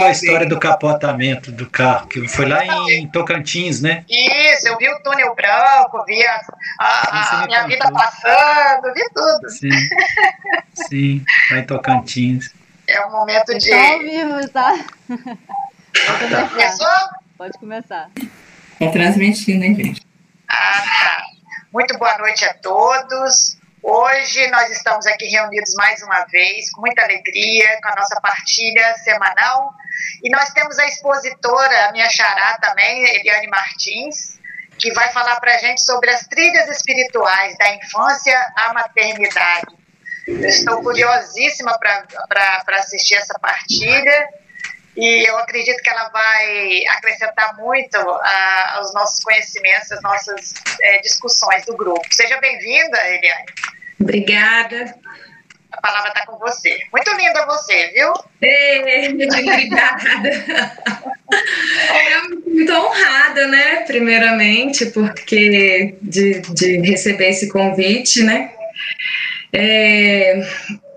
contou a história do capotamento do carro, que foi lá em Tocantins, né? Isso, eu vi o túnel branco, vi a, a, a minha contou. vida passando, vi tudo. Sim, sim, lá em Tocantins. É um momento de. Tá ao vivo, tá? Ah, tá. Começou? Pode começar. Tá transmitindo, hein, gente? Ah, tá. Muito boa noite a todos. Hoje nós estamos aqui reunidos mais uma vez, com muita alegria, com a nossa partilha semanal. E nós temos a expositora, a minha xará também, Eliane Martins, que vai falar para a gente sobre as trilhas espirituais da infância à maternidade. Eu estou curiosíssima para assistir essa partilha e eu acredito que ela vai acrescentar muito a, aos nossos conhecimentos, às nossas é, discussões do grupo. Seja bem-vinda, Eliane. Obrigada. A palavra está com você. Muito linda você, viu? É, obrigada. Eu muito honrada, né? Primeiramente, porque de, de receber esse convite, né? É,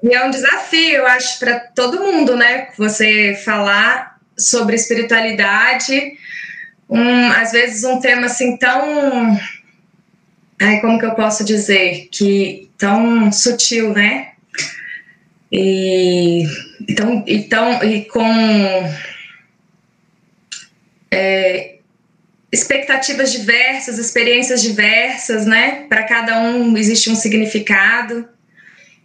e é um desafio, eu acho, para todo mundo, né? Você falar sobre espiritualidade, um, às vezes um tema assim tão. Ai, como que eu posso dizer? Que tão sutil, né? E, então, então, e com é, expectativas diversas, experiências diversas, né? Para cada um existe um significado.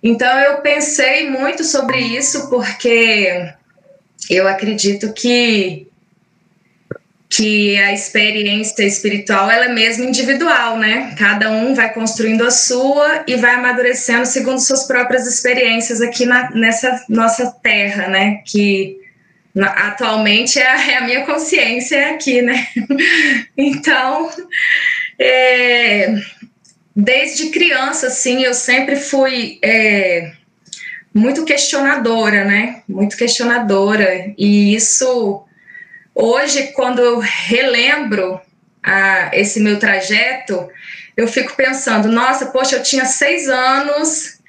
Então eu pensei muito sobre isso porque eu acredito que que a experiência espiritual ela é mesmo individual, né? Cada um vai construindo a sua e vai amadurecendo segundo suas próprias experiências aqui na, nessa nossa terra, né? Que na, atualmente é a, é a, minha consciência aqui, né? então, é, desde criança, assim, eu sempre fui é, muito questionadora, né? Muito questionadora. E isso, hoje, quando eu relembro a, esse meu trajeto, eu fico pensando, nossa, poxa, eu tinha seis anos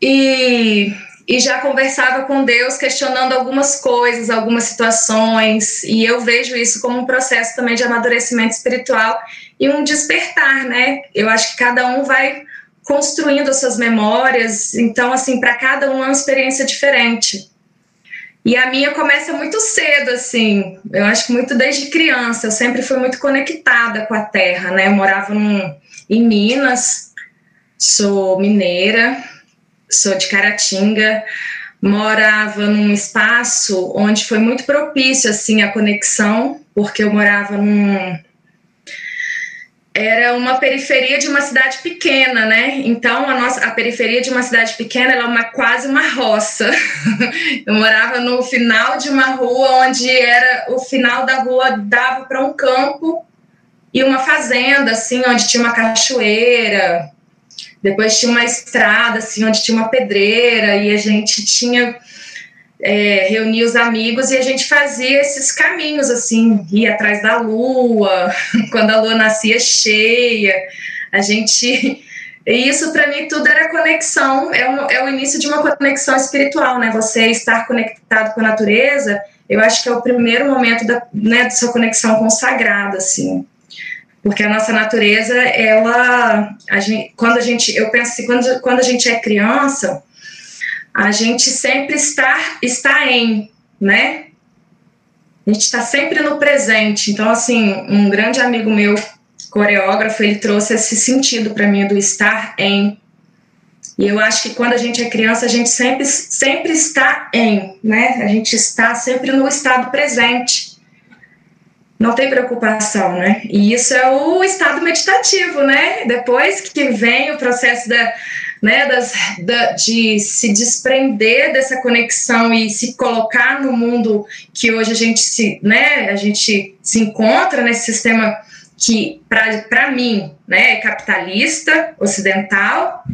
e, e já conversava com Deus questionando algumas coisas, algumas situações, e eu vejo isso como um processo também de amadurecimento espiritual e um despertar, né? Eu acho que cada um vai construindo as suas memórias, então, assim, para cada um é uma experiência diferente. E a minha começa muito cedo, assim, eu acho que muito desde criança, eu sempre fui muito conectada com a terra, né? Eu morava num, em Minas, sou mineira, sou de Caratinga, morava num espaço onde foi muito propício, assim, a conexão, porque eu morava num, era uma periferia de uma cidade pequena, né? Então a nossa a periferia de uma cidade pequena é uma quase uma roça. Eu morava no final de uma rua onde era o final da rua dava para um campo e uma fazenda assim, onde tinha uma cachoeira. Depois tinha uma estrada assim, onde tinha uma pedreira e a gente tinha é, reunia os amigos e a gente fazia esses caminhos, assim, ia atrás da lua, quando a lua nascia cheia, a gente. E isso para mim tudo era conexão, é, um, é o início de uma conexão espiritual, né? Você estar conectado com a natureza, eu acho que é o primeiro momento da, né, da sua conexão com o sagrado, assim. Porque a nossa natureza, ela. A gente, quando a gente. Eu penso assim, quando, quando a gente é criança a gente sempre está, está em, né? A gente está sempre no presente. Então, assim, um grande amigo meu, coreógrafo, ele trouxe esse sentido para mim do estar em. E eu acho que quando a gente é criança, a gente sempre, sempre está em, né? A gente está sempre no estado presente. Não tem preocupação, né? E isso é o estado meditativo, né? Depois que vem o processo da, né, das, da, de se desprender dessa conexão e se colocar no mundo que hoje a gente se, né, a gente se encontra nesse sistema que, para mim, né, é capitalista, ocidental.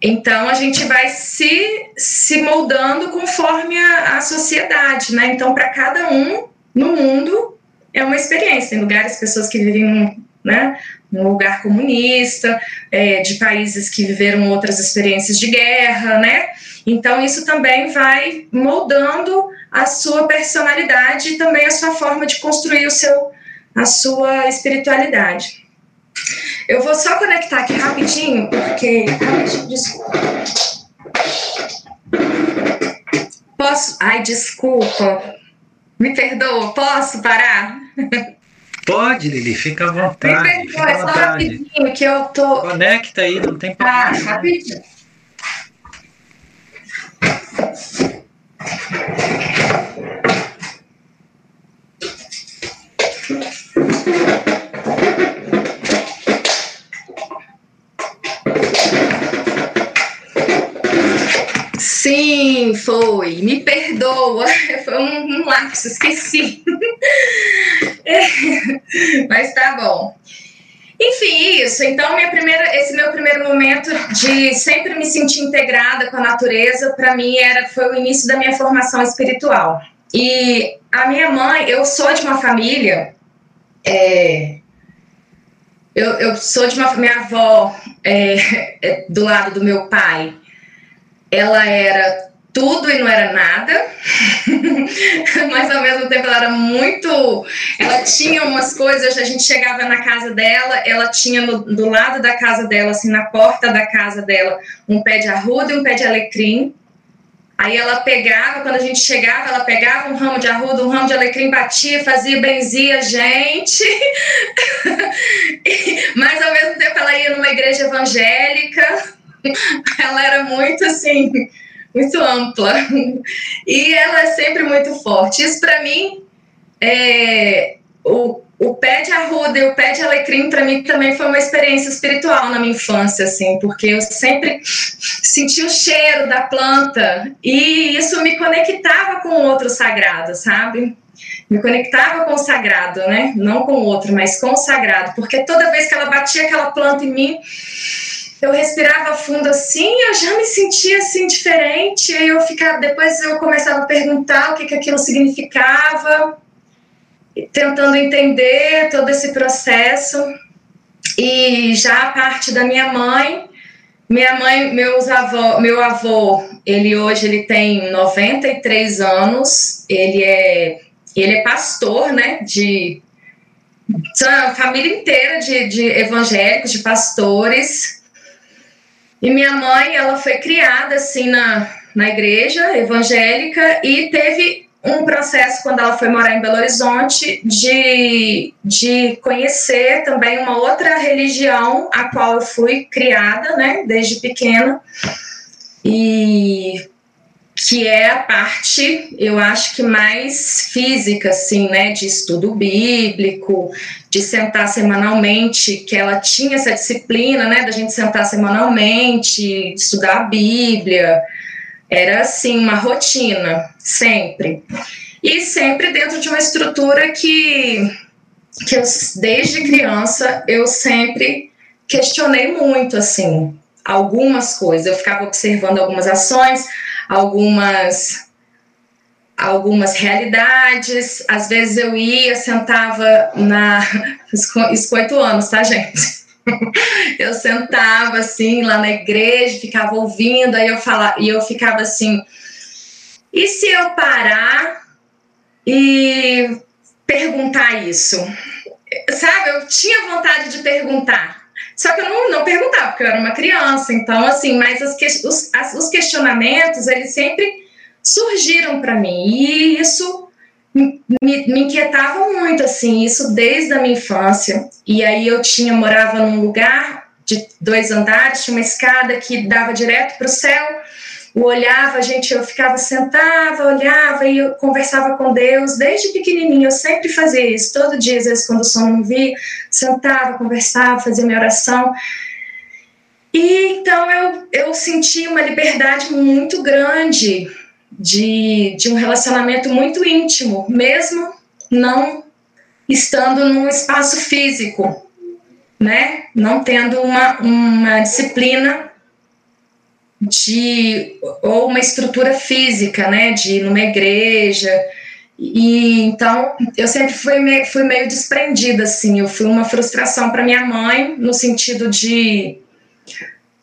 Então, a gente vai se, se moldando conforme a, a sociedade, né? Então, para cada um no mundo é uma experiência. Tem lugares, pessoas que vivem né, num lugar comunista, é, de países que viveram outras experiências de guerra, né? Então isso também vai moldando a sua personalidade e também a sua forma de construir o seu, a sua espiritualidade. Eu vou só conectar aqui rapidinho, porque. Desculpa. Posso? Ai, desculpa. Me perdoa, posso parar? Pode, Lili, fica à vontade. Me perdoa, é só rapidinho que eu tô. Conecta aí, não tem problema. Ah, rapidinho. Sim, foi. Me perdoa. Foi um, um lápis, esqueci. Mas tá bom. Enfim, isso. Então, minha primeira, esse meu primeiro momento de sempre me sentir integrada com a natureza, para mim era foi o início da minha formação espiritual. E a minha mãe, eu sou de uma família, é, eu, eu, sou de uma minha avó é, é, do lado do meu pai ela era tudo e não era nada, mas ao mesmo tempo ela era muito. Ela tinha umas coisas, a gente chegava na casa dela, ela tinha no, do lado da casa dela, assim, na porta da casa dela, um pé de arruda e um pé de alecrim. Aí ela pegava, quando a gente chegava, ela pegava um ramo de arruda, um ramo de alecrim, batia, fazia, benzia gente. mas ao mesmo tempo ela ia numa igreja evangélica ela era muito assim, muito ampla. E ela é sempre muito forte. Isso para mim, é, o, o pé de arruda e o pé de alecrim para mim também foi uma experiência espiritual na minha infância, assim, porque eu sempre senti o cheiro da planta e isso me conectava com o outro sagrado, sabe? Me conectava com o sagrado, né? Não com o outro, mas com o sagrado, porque toda vez que ela batia aquela planta em mim, eu respirava fundo assim, eu já me sentia assim diferente, aí eu ficava, depois eu começava a perguntar o que, que aquilo significava, tentando entender todo esse processo. E já a parte da minha mãe, minha mãe, meus avô, meu avô, ele hoje ele tem 93 anos, ele é ele é pastor, né, de família inteira de, de evangélicos, de pastores, e minha mãe, ela foi criada assim na, na igreja evangélica e teve um processo quando ela foi morar em Belo Horizonte de, de conhecer também uma outra religião a qual eu fui criada, né, desde pequena. E que é a parte, eu acho que mais física, assim, né, de estudo bíblico, de sentar semanalmente, que ela tinha essa disciplina, né, da gente sentar semanalmente, estudar a Bíblia, era, assim, uma rotina, sempre. E sempre dentro de uma estrutura que, que eu, desde criança, eu sempre questionei muito, assim, algumas coisas, eu ficava observando algumas ações, algumas algumas realidades. Às vezes eu ia, sentava na. Isso oito anos, tá, gente? Eu sentava assim lá na igreja, ficava ouvindo, aí eu falava, e eu ficava assim: e se eu parar e perguntar isso? Sabe, eu tinha vontade de perguntar. Só que eu não, não perguntava, porque eu era uma criança. Então, assim, mas os, os, as, os questionamentos, eles sempre surgiram para mim. E isso me, me, inquietava muito, assim, isso desde a minha infância. E aí eu tinha, morava num lugar de dois andares, tinha uma escada que dava direto para o céu olhava, a gente, eu ficava, sentava, olhava e eu conversava com Deus desde pequenininho. Eu sempre fazia isso, todo dia, às vezes, quando o som não via, sentava, conversava, fazia minha oração. E então eu, eu senti uma liberdade muito grande de, de um relacionamento muito íntimo, mesmo não estando num espaço físico, né? Não tendo uma, uma disciplina de ou uma estrutura física, né, de ir numa igreja. E então eu sempre fui meio, fui meio desprendida assim, eu fui uma frustração para minha mãe no sentido de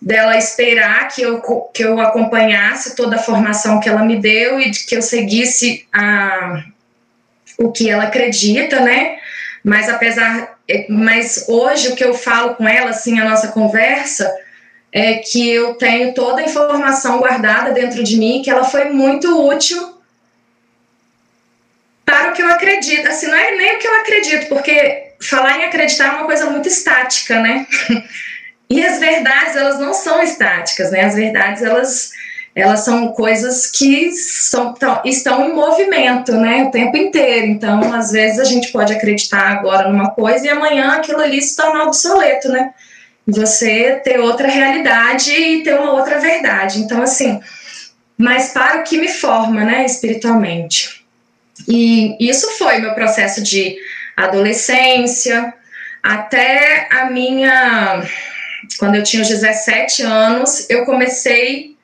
dela esperar que eu, que eu acompanhasse toda a formação que ela me deu e que eu seguisse a, o que ela acredita, né? Mas apesar, mas hoje o que eu falo com ela, assim, a nossa conversa, é que eu tenho toda a informação guardada dentro de mim, que ela foi muito útil para o que eu acredito. Assim, não é nem o que eu acredito, porque falar em acreditar é uma coisa muito estática, né? E as verdades, elas não são estáticas, né? As verdades, elas, elas são coisas que são, estão em movimento, né? O tempo inteiro. Então, às vezes, a gente pode acreditar agora numa coisa e amanhã aquilo ali se torna obsoleto, né? Você ter outra realidade e ter uma outra verdade. Então, assim, mas para o que me forma, né, espiritualmente. E isso foi meu processo de adolescência, até a minha quando eu tinha 17 anos, eu comecei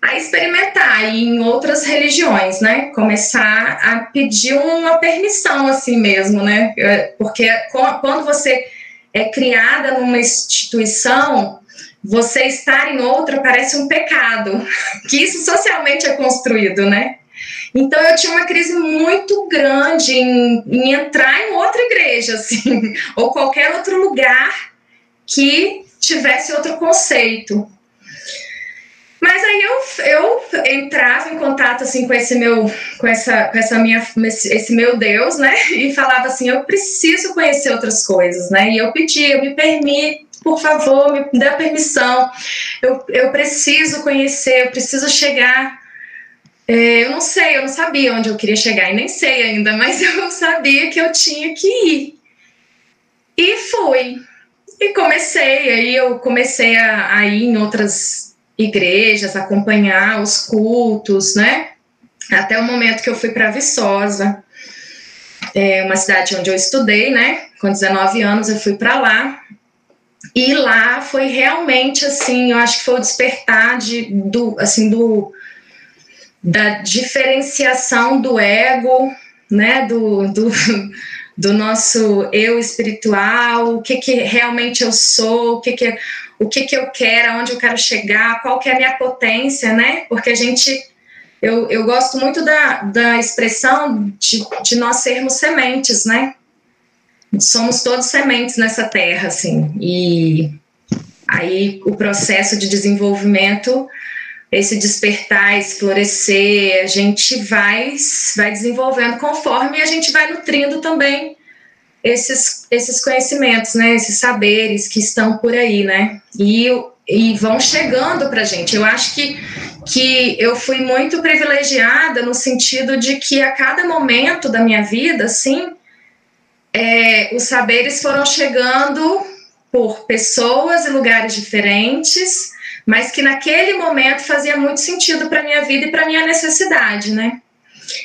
a experimentar em outras religiões, né? Começar a pedir uma permissão assim mesmo, né? Porque quando você é criada numa instituição, você estar em outra parece um pecado, que isso socialmente é construído, né? Então eu tinha uma crise muito grande em, em entrar em outra igreja, assim, ou qualquer outro lugar que tivesse outro conceito. Mas aí eu, eu entrava em contato assim com esse meu com essa com essa minha esse meu Deus, né? E falava assim, eu preciso conhecer outras coisas, né? E eu pedia, me permite, por favor, me dê permissão. Eu, eu preciso conhecer, eu preciso chegar é, eu não sei, eu não sabia onde eu queria chegar e nem sei ainda, mas eu sabia que eu tinha que ir. E fui. E comecei, aí eu comecei a, a ir em outras igrejas, acompanhar os cultos, né? Até o momento que eu fui para Viçosa, é uma cidade onde eu estudei, né? Com 19 anos eu fui para lá. E lá foi realmente assim, eu acho que foi o despertar de, do, assim, do, da diferenciação do ego, né? Do, do, do nosso eu espiritual, o que, que realmente eu sou, o que, que, o que, que eu quero, aonde eu quero chegar, qual que é a minha potência, né? Porque a gente. Eu, eu gosto muito da, da expressão de, de nós sermos sementes, né? Somos todos sementes nessa terra, assim. E aí o processo de desenvolvimento esse despertar, esse florescer, a gente vai, vai desenvolvendo conforme a gente vai nutrindo também esses, esses conhecimentos, né, esses saberes que estão por aí, né, e, e vão chegando para gente. Eu acho que, que eu fui muito privilegiada no sentido de que a cada momento da minha vida, assim, é, os saberes foram chegando por pessoas e lugares diferentes, mas que naquele momento fazia muito sentido para minha vida e para minha necessidade, né?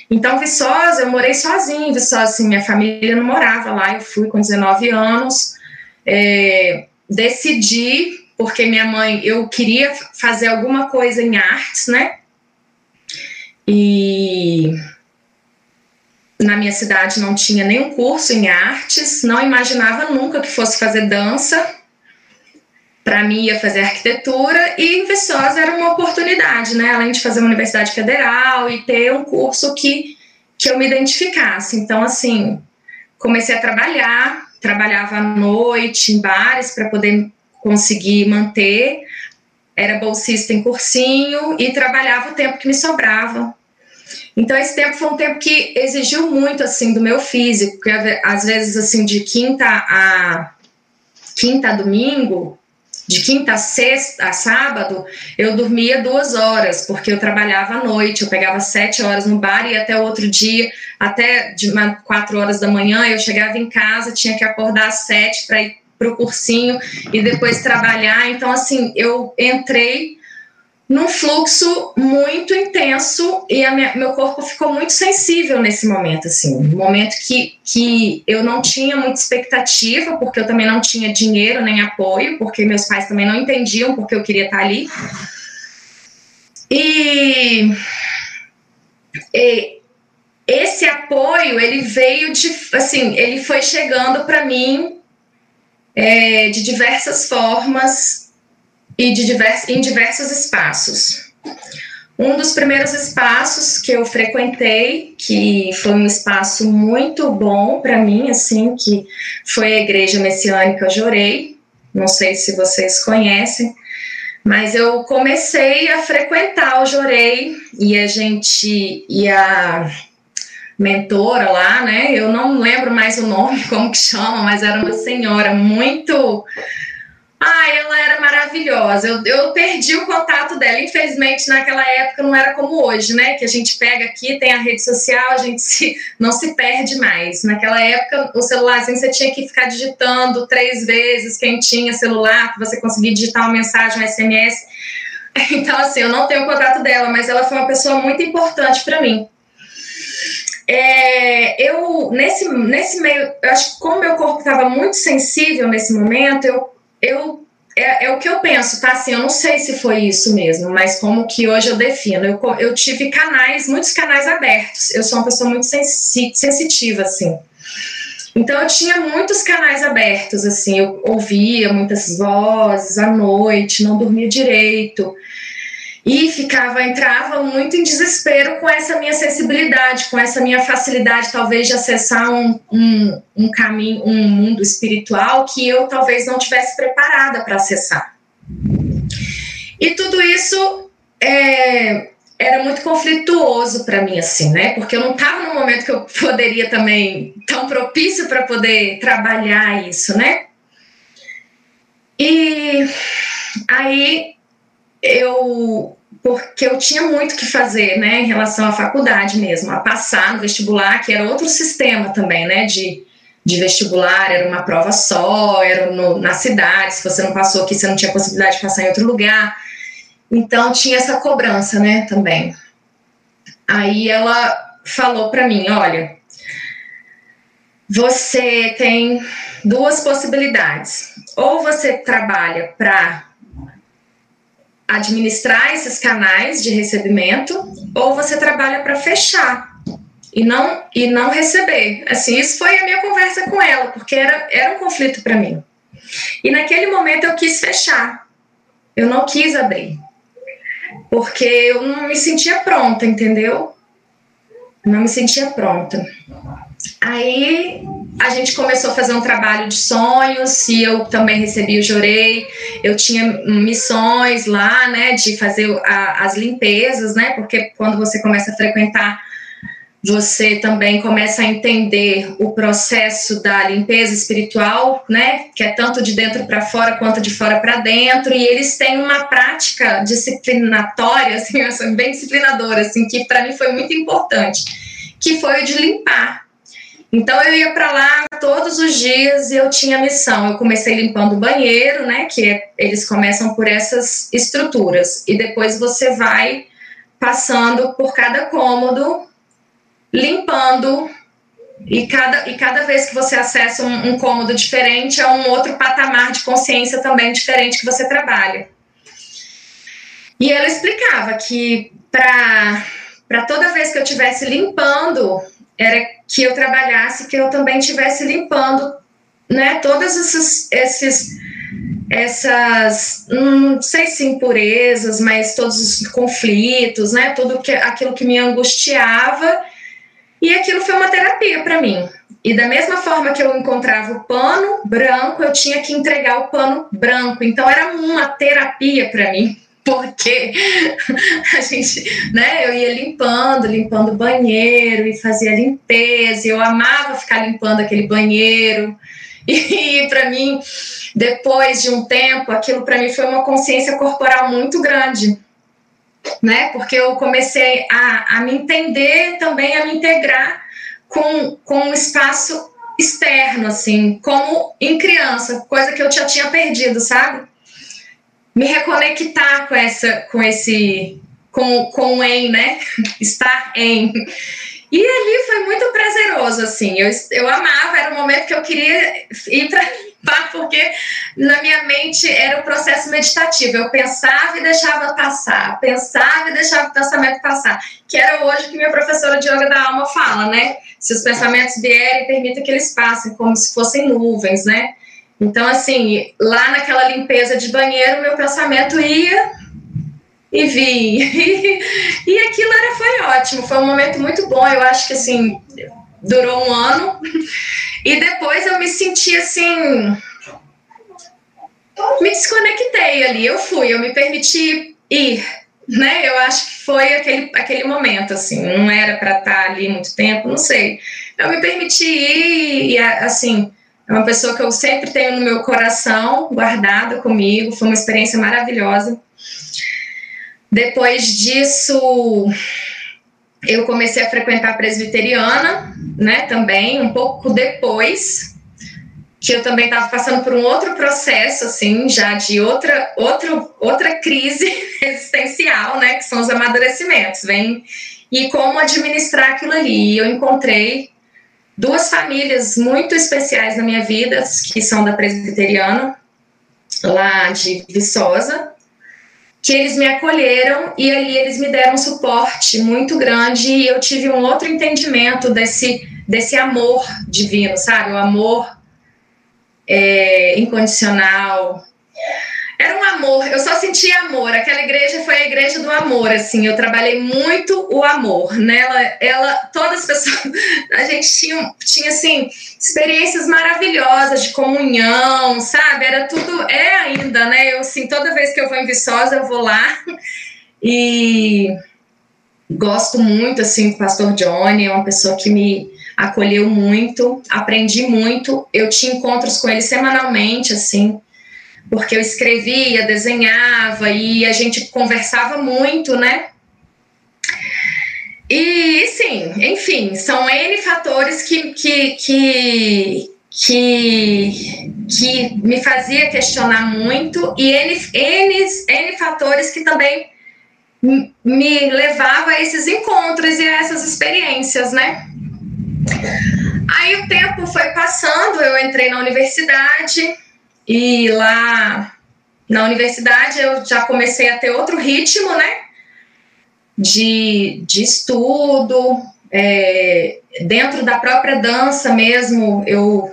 Então, Viçosa, eu morei sozinha em Viçosa, assim, minha família não morava lá, eu fui com 19 anos, é, decidi, porque minha mãe, eu queria fazer alguma coisa em artes, né? E na minha cidade não tinha nenhum curso em artes, não imaginava nunca que fosse fazer dança, para mim ia fazer arquitetura e em Viçosa era uma oportunidade, né? Além de fazer uma universidade federal e ter um curso que, que eu me identificasse. Então, assim, comecei a trabalhar, trabalhava à noite em bares para poder conseguir manter, era bolsista em cursinho e trabalhava o tempo que me sobrava. Então esse tempo foi um tempo que exigiu muito assim do meu físico, porque às vezes assim de quinta a quinta a domingo de quinta a sexta a sábado, eu dormia duas horas, porque eu trabalhava à noite, eu pegava sete horas no bar e até o outro dia, até de uma, quatro horas da manhã, eu chegava em casa, tinha que acordar às sete para ir para o cursinho e depois trabalhar. Então, assim, eu entrei num fluxo muito intenso e minha, meu corpo ficou muito sensível nesse momento, assim, um momento que, que eu não tinha muita expectativa, porque eu também não tinha dinheiro nem apoio, porque meus pais também não entendiam porque eu queria estar ali. E, e esse apoio, ele veio de, assim, ele foi chegando para mim é, de diversas formas e de divers, em diversos espaços. Um dos primeiros espaços que eu frequentei, que foi um espaço muito bom para mim, assim, que foi a Igreja Messiânica Jorei. Não sei se vocês conhecem, mas eu comecei a frequentar o Jorei e a gente e a mentora lá, né? Eu não lembro mais o nome, como que chama, mas era uma senhora muito ah, ela era maravilhosa. Eu, eu perdi o contato dela. Infelizmente, naquela época não era como hoje, né? Que a gente pega aqui, tem a rede social, a gente se, não se perde mais. Naquela época, o celularzinho você tinha que ficar digitando três vezes. Quem tinha celular, para você conseguir digitar uma mensagem, um SMS. Então, assim, eu não tenho o contato dela, mas ela foi uma pessoa muito importante para mim. É, eu, nesse, nesse meio, eu acho que como meu corpo estava muito sensível nesse momento, eu eu é, é, o que eu penso, tá? Assim, eu não sei se foi isso mesmo, mas como que hoje eu defino. Eu, eu tive canais, muitos canais abertos. Eu sou uma pessoa muito sensi sensitiva, assim. Então eu tinha muitos canais abertos, assim, eu ouvia muitas vozes à noite, não dormia direito e ficava entrava muito em desespero com essa minha sensibilidade, com essa minha facilidade talvez de acessar um, um, um caminho, um mundo espiritual que eu talvez não tivesse preparada para acessar. E tudo isso é, era muito conflituoso para mim, assim, né? Porque eu não estava no momento que eu poderia também tão propício para poder trabalhar isso, né? E aí eu porque eu tinha muito que fazer, né, em relação à faculdade mesmo, a passar no vestibular, que era outro sistema também, né, de, de vestibular, era uma prova só, era no, na cidade, se você não passou aqui, você não tinha possibilidade de passar em outro lugar. Então tinha essa cobrança, né, também. Aí ela falou para mim, olha, você tem duas possibilidades. Ou você trabalha para administrar esses canais de recebimento ou você trabalha para fechar e não e não receber. Assim, isso foi a minha conversa com ela, porque era, era um conflito para mim. E naquele momento eu quis fechar. Eu não quis abrir. Porque eu não me sentia pronta, entendeu? Não me sentia pronta. Aí a gente começou a fazer um trabalho de sonhos e eu também recebi o Jorei. Eu tinha missões lá, né, de fazer a, as limpezas, né, porque quando você começa a frequentar, você também começa a entender o processo da limpeza espiritual, né, que é tanto de dentro para fora quanto de fora para dentro. E eles têm uma prática disciplinatória, assim, bem disciplinadora, assim, que para mim foi muito importante, que foi o de limpar então eu ia para lá todos os dias e eu tinha missão. Eu comecei limpando o banheiro, né? Que é, eles começam por essas estruturas e depois você vai passando por cada cômodo, limpando e cada, e cada vez que você acessa um, um cômodo diferente é um outro patamar de consciência também diferente que você trabalha. E ela explicava que para toda vez que eu estivesse limpando era que eu trabalhasse, que eu também estivesse limpando, né, todas esses, esses essas, não sei se impurezas, mas todos os conflitos, né, tudo que, aquilo que me angustiava, e aquilo foi uma terapia para mim. E da mesma forma que eu encontrava o pano branco, eu tinha que entregar o pano branco. Então era uma terapia para mim porque a gente, né, eu ia limpando, limpando o banheiro e fazia limpeza, e eu amava ficar limpando aquele banheiro. E para mim, depois de um tempo, aquilo para mim foi uma consciência corporal muito grande, né? Porque eu comecei a, a me entender também, a me integrar com, com o espaço externo, assim, como em criança, coisa que eu já tinha perdido, sabe? Me reconectar com essa, com esse, com, com em, né? Estar em. E ali foi muito prazeroso, assim. Eu, eu amava, era o momento que eu queria ir para limpar, porque na minha mente era um processo meditativo. Eu pensava e deixava passar, pensava e deixava o pensamento passar. Que era hoje que minha professora de yoga da alma fala, né? Se os pensamentos vierem, permita que eles passem, como se fossem nuvens, né? Então, assim, lá naquela limpeza de banheiro, meu pensamento ia e vinha. e aquilo era, foi ótimo, foi um momento muito bom. Eu acho que, assim, durou um ano. E depois eu me senti, assim, me desconectei ali. Eu fui, eu me permiti ir, né? Eu acho que foi aquele, aquele momento, assim, não era para estar ali muito tempo, não sei. Eu me permiti ir e, assim, é uma pessoa que eu sempre tenho no meu coração, guardada comigo, foi uma experiência maravilhosa. Depois disso, eu comecei a frequentar a presbiteriana, né, também, um pouco depois, que eu também estava passando por um outro processo, assim, já de outra, outra, outra crise existencial, né, que são os amadurecimentos, vem e como administrar aquilo ali. E eu encontrei duas famílias muito especiais na minha vida, que são da presbiteriana, lá de Viçosa, que eles me acolheram e ali eles me deram um suporte muito grande e eu tive um outro entendimento desse, desse amor divino, sabe? O amor é, incondicional. Era um amor, eu só sentia amor. Aquela igreja foi a igreja do amor, assim. Eu trabalhei muito o amor. Nela, né? ela, todas as pessoas, a gente tinha, tinha assim experiências maravilhosas de comunhão, sabe? Era tudo, é ainda, né? Eu assim, toda vez que eu vou em Viçosa, eu vou lá e gosto muito assim do Pastor Johnny, é uma pessoa que me acolheu muito, aprendi muito. Eu tinha encontros com ele semanalmente, assim, porque eu escrevia, desenhava e a gente conversava muito, né? E sim, enfim, são N fatores que, que, que, que, que me fazia questionar muito e N, N, N fatores que também me levava a esses encontros e a essas experiências, né? Aí o tempo foi passando, eu entrei na universidade e lá na universidade eu já comecei a ter outro ritmo, né? De, de estudo, é, dentro da própria dança mesmo, eu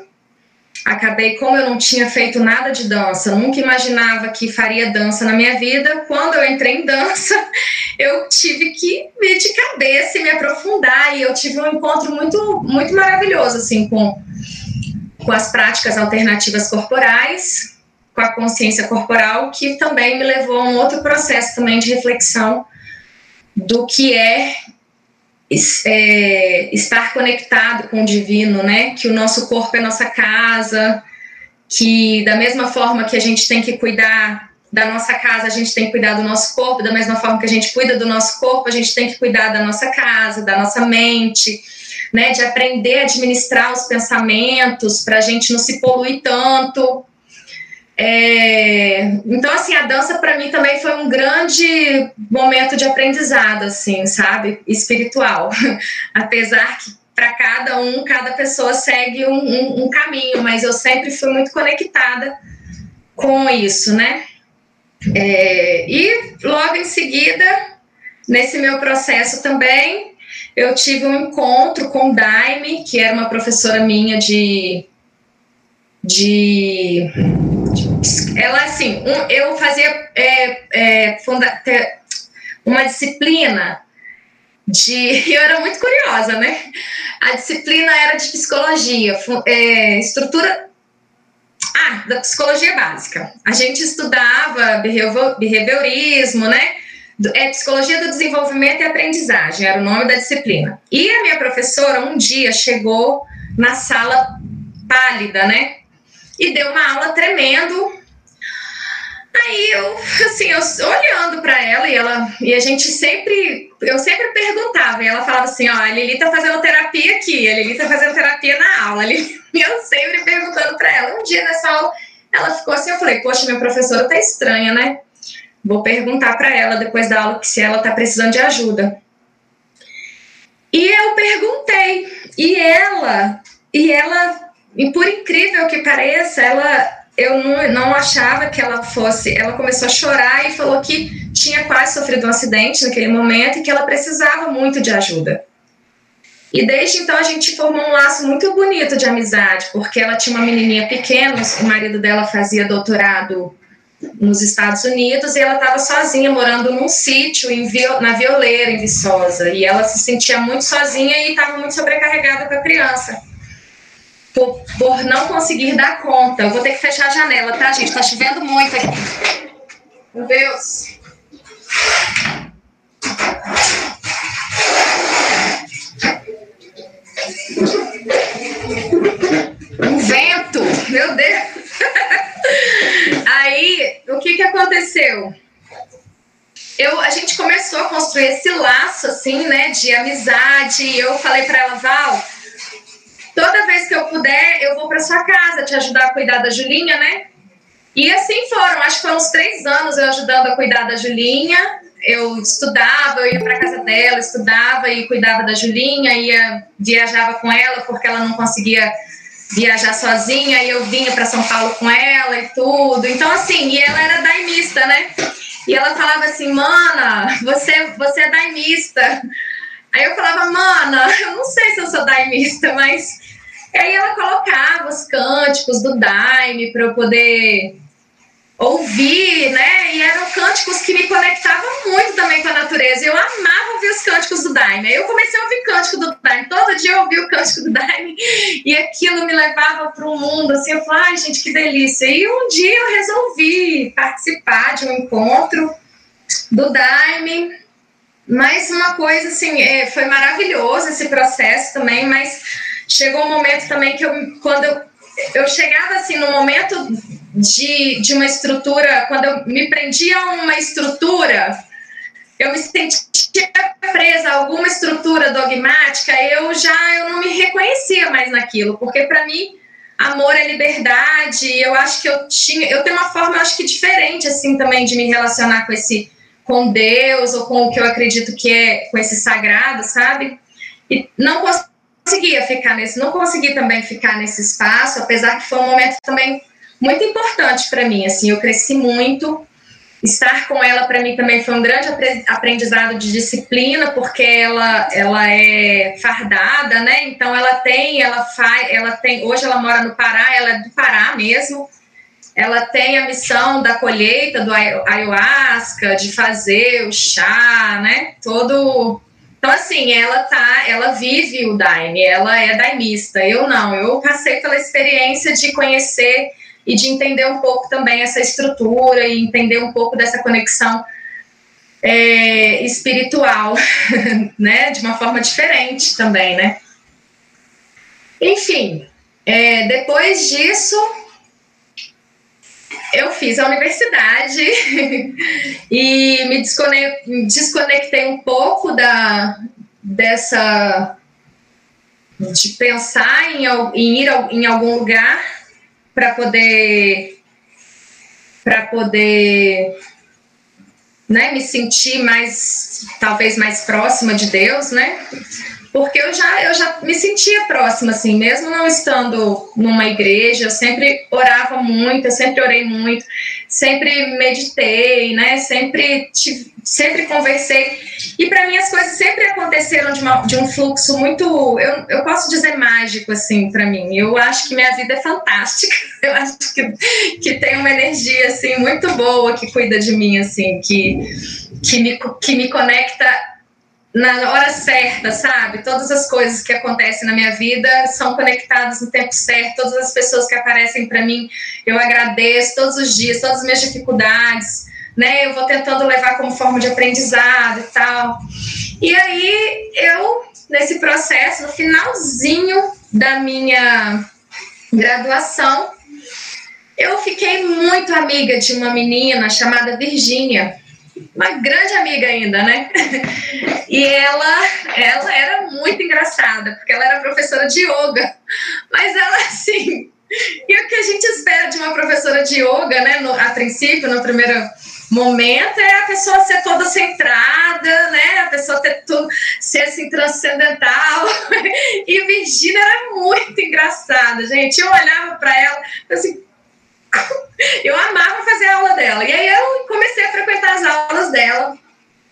acabei, como eu não tinha feito nada de dança, nunca imaginava que faria dança na minha vida. Quando eu entrei em dança, eu tive que ir de cabeça e me aprofundar, e eu tive um encontro muito, muito maravilhoso, assim, com, com as práticas alternativas corporais, com a consciência corporal, que também me levou a um outro processo também de reflexão do que é é, estar conectado com o divino, né? Que o nosso corpo é nossa casa, que da mesma forma que a gente tem que cuidar da nossa casa, a gente tem que cuidar do nosso corpo, da mesma forma que a gente cuida do nosso corpo, a gente tem que cuidar da nossa casa, da nossa mente, né? De aprender a administrar os pensamentos para a gente não se poluir tanto, é, então, assim, a dança para mim também foi um grande momento de aprendizado, assim, sabe? Espiritual. Apesar que para cada um, cada pessoa segue um, um, um, caminho, mas eu sempre fui muito conectada com isso, né? É, e logo em seguida, nesse meu processo também, eu tive um encontro com Daime, que era uma professora minha de. de ela assim, um, eu fazia é, é, funda, uma disciplina de. Eu era muito curiosa, né? A disciplina era de psicologia, é, estrutura. Ah, da psicologia básica. A gente estudava behaviorismo, né? É psicologia do desenvolvimento e aprendizagem, era o nome da disciplina. E a minha professora um dia chegou na sala pálida, né? e deu uma aula tremendo. Aí eu, assim, eu olhando para ela e ela e a gente sempre, eu sempre perguntava e ela falava assim, ó, a Lili tá fazendo terapia aqui, a Lili tá fazendo terapia na aula. E eu sempre perguntando para ela. Um dia nessa aula, ela ficou assim, eu falei, poxa, minha professora tá estranha, né? Vou perguntar para ela depois da aula se ela tá precisando de ajuda. E eu perguntei, e ela, e ela e por incrível que pareça, ela eu não, não achava que ela fosse. Ela começou a chorar e falou que tinha quase sofrido um acidente naquele momento e que ela precisava muito de ajuda. E desde então a gente formou um laço muito bonito de amizade, porque ela tinha uma menininha pequena, o marido dela fazia doutorado nos Estados Unidos e ela estava sozinha morando num sítio em, na Violeira, em Viçosa. E ela se sentia muito sozinha e estava muito sobrecarregada com a criança. Por, por, não conseguir dar conta. Eu vou ter que fechar a janela, tá, gente? Tá chovendo muito aqui. Meu Deus. Um vento, meu Deus. Aí, o que que aconteceu? Eu, a gente começou a construir esse laço, assim, né, de amizade. Eu falei para ela, Val, toda vez que eu puder, eu vou para sua casa te ajudar a cuidar da Julinha, né? E assim foram, acho que foram uns três anos eu ajudando a cuidar da Julinha. Eu estudava, eu ia para casa dela, estudava e cuidava da Julinha, ia viajava com ela porque ela não conseguia viajar sozinha e eu vinha para São Paulo com ela e tudo. Então, assim, e ela era daimista, né? E ela falava assim, mana, você, você é daimista. Aí eu falava, mana, eu não sei se eu sou daimista, mas. E aí ela colocava os cânticos do daime para eu poder ouvir, né? E eram cânticos que me conectavam muito também com a natureza. Eu amava ouvir os cânticos do Daime. Eu comecei a ouvir cântico do Daime. Todo dia eu ouvia o cântico do Daime. E aquilo me levava para um mundo assim. Eu falei, ai, gente, que delícia. E um dia eu resolvi participar de um encontro do Daime. Mas uma coisa assim, é, foi maravilhoso esse processo também, mas chegou um momento também que eu, quando eu, eu chegava assim no momento de, de uma estrutura, quando eu me prendia a uma estrutura, eu me sentia presa a alguma estrutura dogmática, eu já eu não me reconhecia mais naquilo, porque para mim amor é liberdade, eu acho que eu tinha, eu tenho uma forma acho que diferente assim também de me relacionar com esse com Deus ou com o que eu acredito que é com esse sagrado, sabe? E não conseguia ficar nesse, não consegui também ficar nesse espaço, apesar que foi um momento também muito importante para mim. Assim, eu cresci muito. Estar com ela para mim também foi um grande aprendizado de disciplina, porque ela ela é fardada, né? Então ela tem, ela faz, ela tem. Hoje ela mora no Pará, ela é do Pará mesmo. Ela tem a missão da colheita do ayahuasca, de fazer o chá, né? Todo então, assim, ela tá, ela vive o Daime, ela é daimista. Eu não, eu passei pela experiência de conhecer e de entender um pouco também essa estrutura e entender um pouco dessa conexão é, espiritual, né, de uma forma diferente também, né. Enfim, é, depois disso eu fiz a universidade e me desconectei um pouco da dessa de pensar em, em ir em algum lugar para poder para poder né, me sentir mais talvez mais próxima de Deus, né? Porque eu já eu já me sentia próxima assim, mesmo não estando numa igreja, eu sempre orava muito, eu sempre orei muito, sempre meditei, né? Sempre tive, sempre conversei. E para mim as coisas sempre aconteceram de, uma, de um fluxo muito, eu, eu posso dizer mágico, assim, para mim. Eu acho que minha vida é fantástica. Eu acho que, que tem uma energia, assim, muito boa que cuida de mim, assim, que, que, me, que me conecta na hora certa, sabe? Todas as coisas que acontecem na minha vida são conectadas no tempo certo. Todas as pessoas que aparecem para mim, eu agradeço todos os dias, todas as minhas dificuldades né? Eu vou tentando levar como forma de aprendizado e tal. E aí eu, nesse processo, no finalzinho da minha graduação, eu fiquei muito amiga de uma menina chamada Virgínia, uma grande amiga ainda, né? E ela, ela era muito engraçada, porque ela era professora de yoga, mas ela assim, e o que a gente espera de uma professora de yoga, né, no, a princípio, no primeiro momento é a pessoa ser toda centrada, né? A pessoa ter tudo, ser assim, transcendental. E Virginia era muito engraçada, gente. Eu olhava para ela, assim, eu amava fazer a aula dela. E aí eu as aulas dela.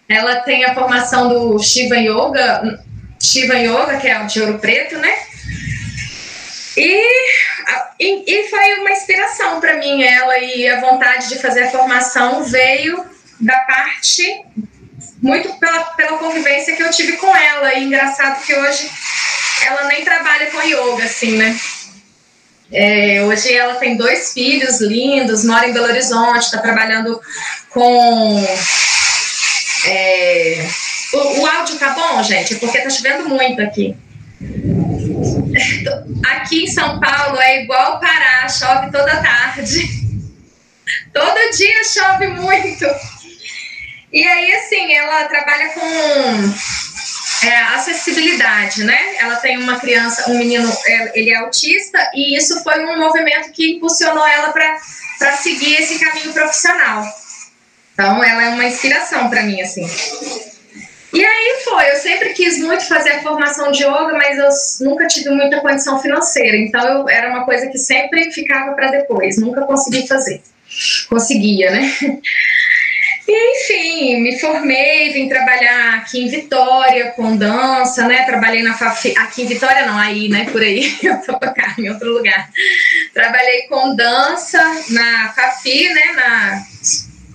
Ela tem a formação do Shiva Yoga Shiva Yoga, que é de ouro preto, né? E, e, e foi uma inspiração para mim ela e a vontade de fazer a formação veio da parte muito pela, pela convivência que eu tive com ela. E engraçado que hoje ela nem trabalha com yoga, assim, né? É, hoje ela tem dois filhos lindos, mora em Belo Horizonte, está trabalhando com. É, o, o, áudio tá bom, gente? Porque tá chovendo muito aqui. Aqui em São Paulo é igual Pará, chove toda tarde. Todo dia chove muito. E aí, assim, ela trabalha com é, acessibilidade, né? Ela tem uma criança, um menino, é, ele é autista, e isso foi um movimento que impulsionou ela para seguir esse caminho profissional. Então, ela é uma inspiração para mim, assim. E aí foi, eu sempre quis muito fazer a formação de yoga, mas eu nunca tive muita condição financeira, então eu, era uma coisa que sempre ficava para depois, nunca consegui fazer. Conseguia, né? E, enfim, me formei, vim trabalhar aqui em Vitória com dança, né? Trabalhei na Fafi, aqui em Vitória não, aí, né? Por aí, eu tô cá, em outro lugar. Trabalhei com dança na Fafi, né? Na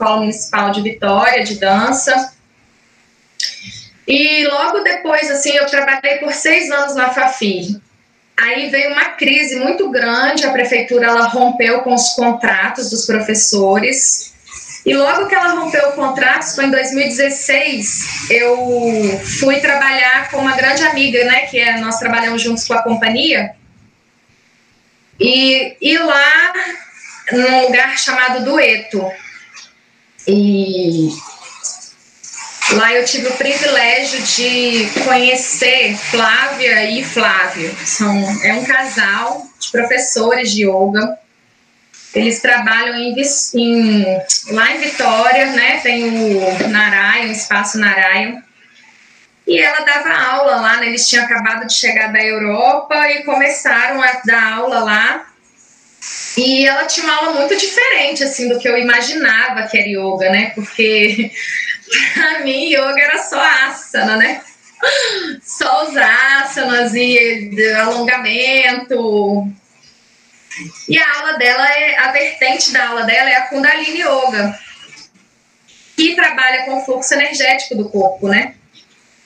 Escola Municipal de Vitória de Dança. E logo depois, assim, eu trabalhei por seis anos na Fafi. Aí veio uma crise muito grande, a prefeitura ela rompeu com os contratos dos professores e logo que ela rompeu o contrato, foi em 2016, eu fui trabalhar com uma grande amiga, né? Que é, nós trabalhamos juntos com a companhia. E, e lá, num lugar chamado Dueto. E lá eu tive o privilégio de conhecer Flávia e Flávio. São, é um casal de professores de yoga eles trabalham em, em, lá em Vitória, né? Tem o Narayan, o Espaço Narayan. E ela dava aula lá, né? Eles tinham acabado de chegar da Europa e começaram a dar aula lá. E ela tinha uma aula muito diferente, assim, do que eu imaginava que era yoga, né? Porque pra mim, yoga era só asana, né? Só os asanas e alongamento, e a aula dela é a vertente da aula dela é a Kundalini Yoga, que trabalha com o fluxo energético do corpo, né?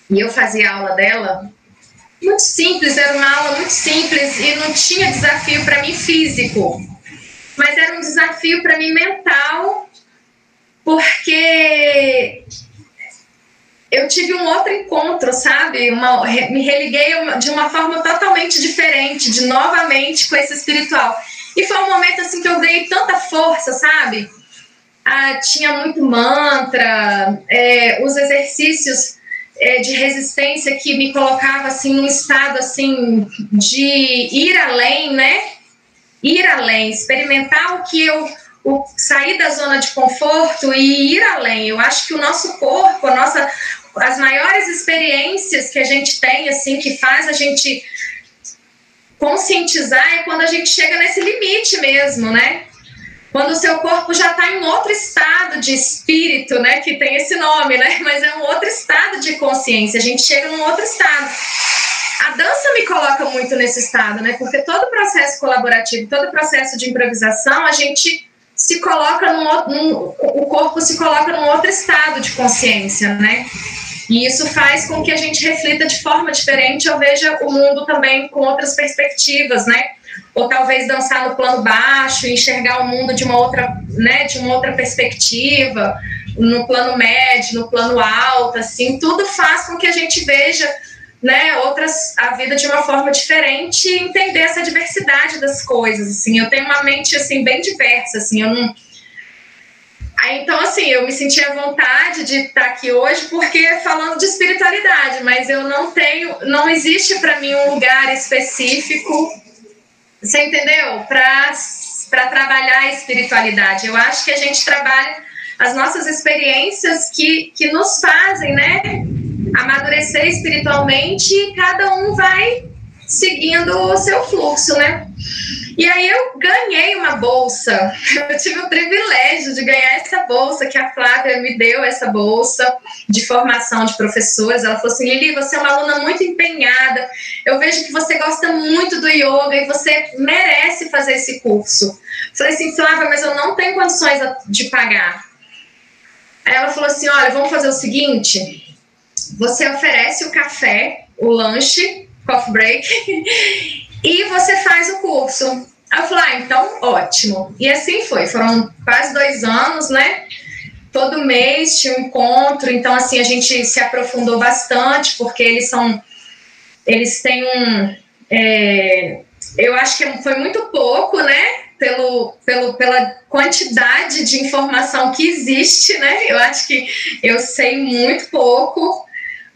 E eu fazia aula dela muito simples, era uma aula muito simples e não tinha desafio para mim físico, mas era um desafio para mim mental, porque eu tive um outro encontro, sabe? Uma, me religuei de uma forma totalmente diferente, de novamente com esse espiritual. E foi um momento assim que eu ganhei tanta força, sabe? Ah, tinha muito mantra, é, os exercícios é, de resistência que me colocava assim num estado assim de ir além, né? Ir além, experimentar o que eu o, sair da zona de conforto e ir além. Eu acho que o nosso corpo, a nossa, as maiores experiências que a gente tem, assim, que faz a gente conscientizar é quando a gente chega nesse limite mesmo, né? Quando o seu corpo já está em outro estado de espírito, né? Que tem esse nome, né? Mas é um outro estado de consciência. A gente chega num outro estado. A dança me coloca muito nesse estado, né? Porque todo processo colaborativo, todo processo de improvisação, a gente se coloca num, num o corpo se coloca num outro estado de consciência, né? E isso faz com que a gente reflita de forma diferente ou veja o mundo também com outras perspectivas, né? Ou talvez dançar no plano baixo, enxergar o mundo de uma outra, né, de uma outra perspectiva, no plano médio, no plano alto, assim, tudo faz com que a gente veja, né, outras a vida de uma forma diferente e entender essa diversidade das coisas, assim. Eu tenho uma mente assim bem diversa, assim, eu não Então, assim, eu me senti à vontade de estar aqui hoje porque falando de espiritualidade, mas eu não tenho, não existe para mim um lugar específico, você entendeu? Para trabalhar a espiritualidade. Eu acho que a gente trabalha as nossas experiências que, que nos fazem, né? Amadurecer espiritualmente e cada um vai seguindo o seu fluxo, né? E aí eu ganhei uma bolsa. Eu tive o privilégio de ganhar essa bolsa, que a Flávia me deu essa bolsa de formação de professores. Ela falou assim: Lili, você é uma aluna muito empenhada. Eu vejo que você gosta muito do yoga e você merece fazer esse curso. Eu falei assim, Flávia, mas eu não tenho condições de pagar. Aí ela falou assim: olha, vamos fazer o seguinte: você oferece o café, o lanche, coffee break, e você faz o curso. Eu falei, ah, então ótimo. E assim foi, foram quase dois anos, né? Todo mês tinha um encontro, então assim a gente se aprofundou bastante, porque eles são. Eles têm um. É, eu acho que foi muito pouco, né? pelo, pelo, pela quantidade de informação que existe, né? Eu acho que eu sei muito pouco,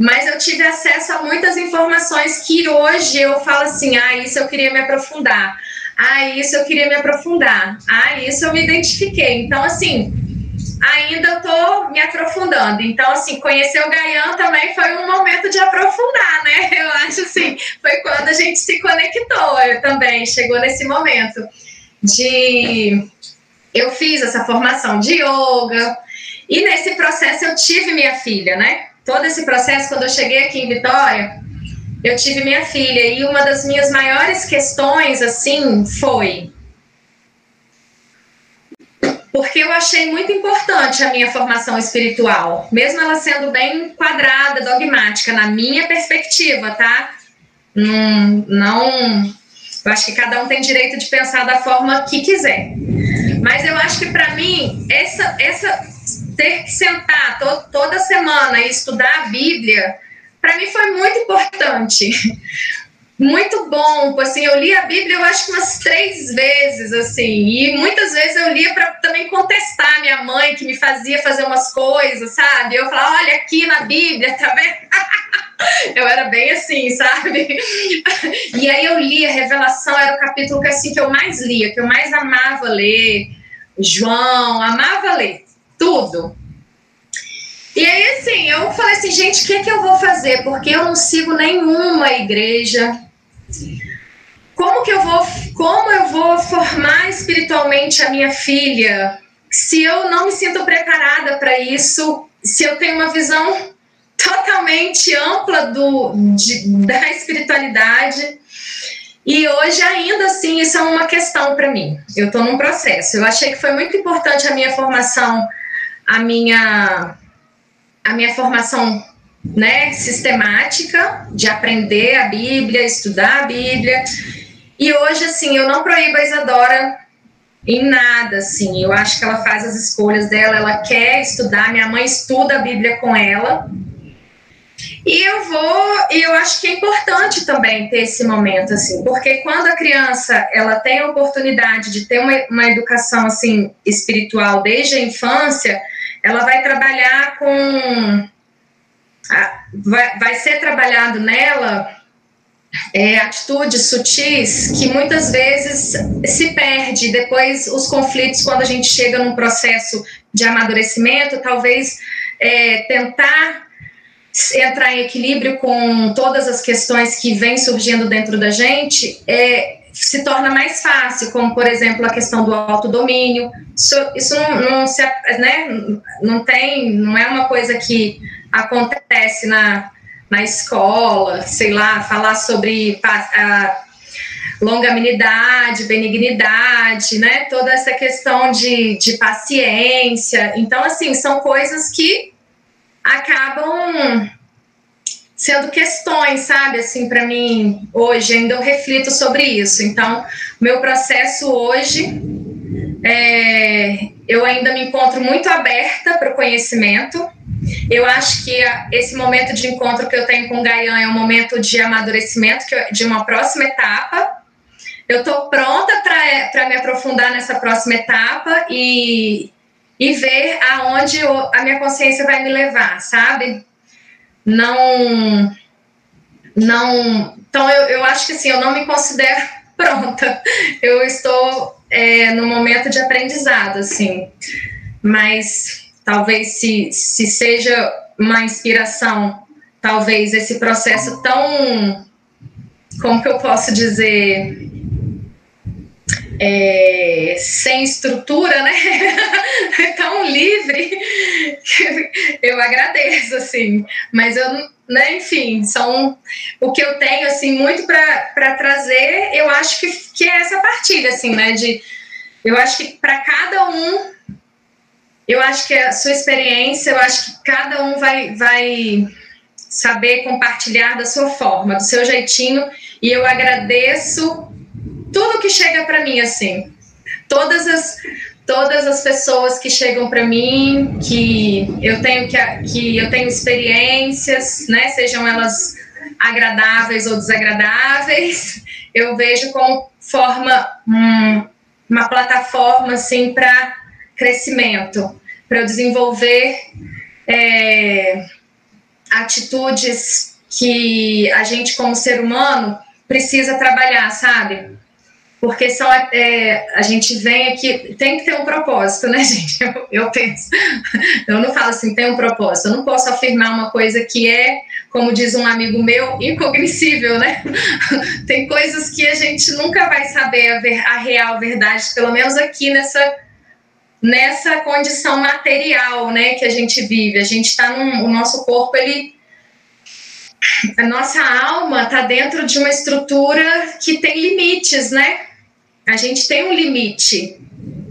mas eu tive acesso a muitas informações que hoje eu falo assim: ah, isso eu queria me aprofundar, ah, isso eu queria me aprofundar, ah, isso eu me identifiquei. Então, assim, ainda eu tô me aprofundando. Então, assim, conhecer o Gaian também foi um momento de aprofundar, né? Eu acho assim, foi quando a gente se conectou eu também, chegou nesse momento de. Eu fiz essa formação de yoga, e nesse processo eu tive minha filha, né? Todo esse processo, quando eu cheguei aqui em Vitória, eu tive minha filha, e uma das minhas maiores questões, assim, foi. Porque eu achei muito importante a minha formação espiritual, mesmo ela sendo bem quadrada, dogmática, na minha perspectiva, tá? Não, não eu acho que cada um tem direito de pensar da forma que quiser. Mas eu acho que para mim, essa, essa ter que sentar to, toda semana e estudar a Bíblia, para mim foi muito importante. Muito bom, assim, eu li a Bíblia eu acho que umas três vezes, assim, e muitas vezes eu lia para também contestar minha mãe, que me fazia fazer umas coisas, sabe? Eu falava, olha aqui na Bíblia, tá vendo? Eu era bem assim, sabe? E aí eu li a Revelação, era o capítulo que, assim, que eu mais lia, que eu mais amava ler. João, amava ler tudo. E aí, assim, eu falei assim, gente, o que, é que eu vou fazer? Porque eu não sigo nenhuma igreja. Como que eu vou, como eu vou formar espiritualmente a minha filha se eu não me sinto preparada para isso? Se eu tenho uma visão totalmente ampla do, de, da espiritualidade. E hoje, ainda assim, isso é uma questão para mim. Eu estou num processo. Eu achei que foi muito importante a minha formação, a minha, a minha formação né, sistemática de aprender a Bíblia, estudar a Bíblia. E hoje, assim, eu não proíbo a Isadora em nada, assim. Eu acho que ela faz as escolhas dela, ela quer estudar. Minha mãe estuda a Bíblia com ela. E eu vou, e eu acho que é importante também ter esse momento, assim, porque quando a criança ela tem a oportunidade de ter uma, uma educação assim espiritual desde a infância, ela vai trabalhar com. vai, vai ser trabalhado nela é, atitudes sutis que muitas vezes se perde. Depois, os conflitos, quando a gente chega num processo de amadurecimento, talvez é, tentar entrar em equilíbrio com todas as questões que vêm surgindo dentro da gente, é, se torna mais fácil, como por exemplo a questão do autodomínio. Isso, isso não, não, se, né, não tem, não é uma coisa que acontece na, na escola, sei lá, falar sobre a longanimidade, benignidade, né, toda essa questão de, de paciência. Então, assim, são coisas que acabam sendo questões, sabe? Assim, para mim, hoje ainda eu reflito sobre isso. Então, meu processo hoje, é, eu ainda me encontro muito aberta para o conhecimento. Eu acho que esse momento de encontro que eu tenho com o Gaian é um momento de amadurecimento, de uma próxima etapa. Eu estou pronta para me aprofundar nessa próxima etapa e, e ver aonde a minha consciência vai me levar, sabe? Não. Não. Então, eu, eu acho que assim, eu não me considero pronta. Eu estou é, no momento de aprendizado, assim. Mas talvez se, se seja uma inspiração, talvez esse processo tão. Como que eu posso dizer? É, sem estrutura, né? tão livre. eu agradeço, assim. Mas eu, né, enfim, são o que eu tenho, assim, muito para trazer. Eu acho que, que é essa partilha, assim, né? De, eu acho que para cada um, eu acho que a sua experiência, eu acho que cada um vai, vai saber compartilhar da sua forma, do seu jeitinho. E eu agradeço tudo que chega para mim assim. Todas as todas as pessoas que chegam para mim, que eu tenho que, que eu tenho experiências, né, sejam elas agradáveis ou desagradáveis, eu vejo como forma hum, uma plataforma assim para crescimento, para eu desenvolver é, atitudes que a gente como ser humano precisa trabalhar, sabe? Porque são é, a gente vem aqui tem que ter um propósito, né, gente? Eu, eu, penso, eu não falo assim tem um propósito. Eu não posso afirmar uma coisa que é, como diz um amigo meu, incognoscível, né? tem coisas que a gente nunca vai saber a, ver, a real verdade, pelo menos aqui nessa nessa condição material, né, que a gente vive. A gente está num, o nosso corpo ele a nossa alma está dentro de uma estrutura que tem limites, né? A gente tem um limite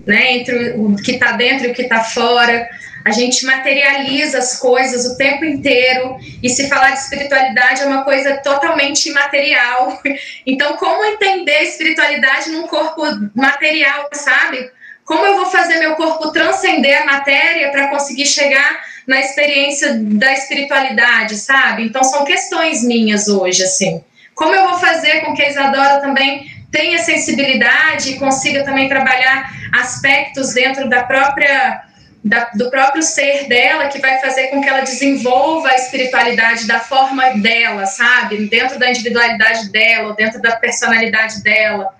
né, entre o que está dentro e o que está fora. A gente materializa as coisas o tempo inteiro, e se falar de espiritualidade é uma coisa totalmente imaterial. Então, como entender espiritualidade num corpo material, sabe? Como eu vou fazer meu corpo transcender a matéria para conseguir chegar na experiência da espiritualidade, sabe? Então, são questões minhas hoje, assim. Como eu vou fazer com que a Isadora também tenha sensibilidade e consiga também trabalhar aspectos dentro da própria da, do próprio ser dela que vai fazer com que ela desenvolva a espiritualidade da forma dela, sabe? Dentro da individualidade dela, dentro da personalidade dela.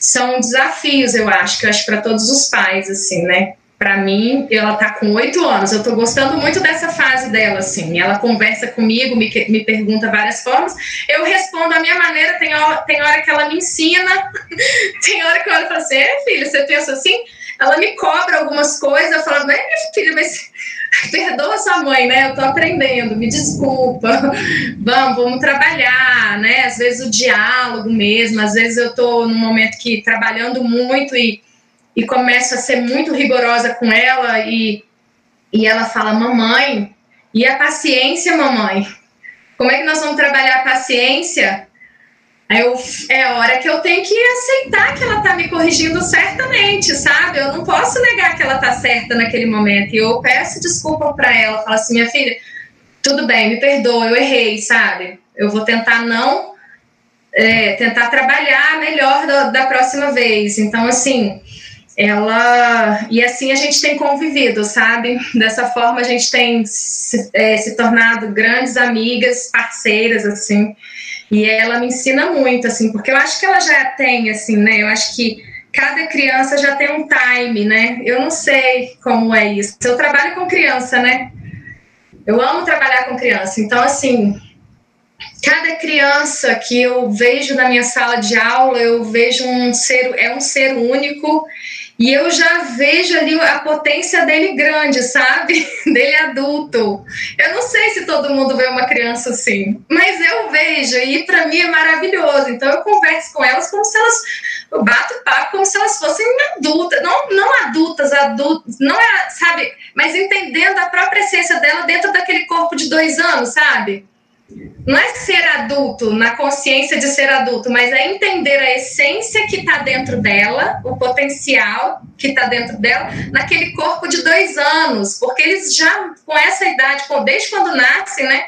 São desafios, eu acho, que eu acho para todos os pais, assim, né? Para mim, ela tá com oito anos. Eu tô gostando muito dessa fase dela, assim. Ela conversa comigo, me, me pergunta várias formas. Eu respondo a minha maneira. Tem hora, tem hora que ela me ensina, tem hora que eu olho e falo assim: é, filha, você pensa assim? Ela me cobra algumas coisas. Eu falo, é, minha filha, mas perdoa sua mãe, né? Eu tô aprendendo, me desculpa. Vamos, vamos trabalhar, né? Às vezes o diálogo mesmo, às vezes eu tô num momento que trabalhando muito e e começo a ser muito rigorosa com ela e, e ela fala, mamãe, e a paciência, mamãe? Como é que nós vamos trabalhar a paciência? Aí eu, é hora que eu tenho que aceitar que ela está me corrigindo certamente, sabe? Eu não posso negar que ela está certa naquele momento. E eu peço desculpa para ela, falo assim, minha filha, tudo bem, me perdoa, eu errei, sabe? Eu vou tentar não é, tentar trabalhar melhor da, da próxima vez. Então, assim, ela e assim a gente tem convivido, sabe? Dessa forma a gente tem se, é, se, tornado grandes amigas, parceiras, assim. E ela me ensina muito, assim, porque eu acho que ela já tem, assim, né? Eu acho que cada criança já tem um time, né? Eu não sei como é isso. Eu trabalho com criança, né? Eu amo trabalhar com criança. Então, assim, cada criança que eu vejo na minha sala de aula, eu vejo um ser, é um ser único e eu já vejo ali a potência dele grande, sabe? Dele adulto. Eu não sei se todo mundo vê uma criança assim, mas eu vejo e para mim é maravilhoso. Então eu converso com elas como se elas eu bato papo como se elas fossem adultas, não, não adultas, adultas, não é, sabe? Mas entendendo a própria essência dela dentro daquele corpo de dois anos, sabe? Não é ser adulto na consciência de ser adulto, mas é entender a essência que está dentro dela, o potencial que está dentro dela, naquele corpo de dois anos, porque eles já, com essa idade, desde quando nascem, né,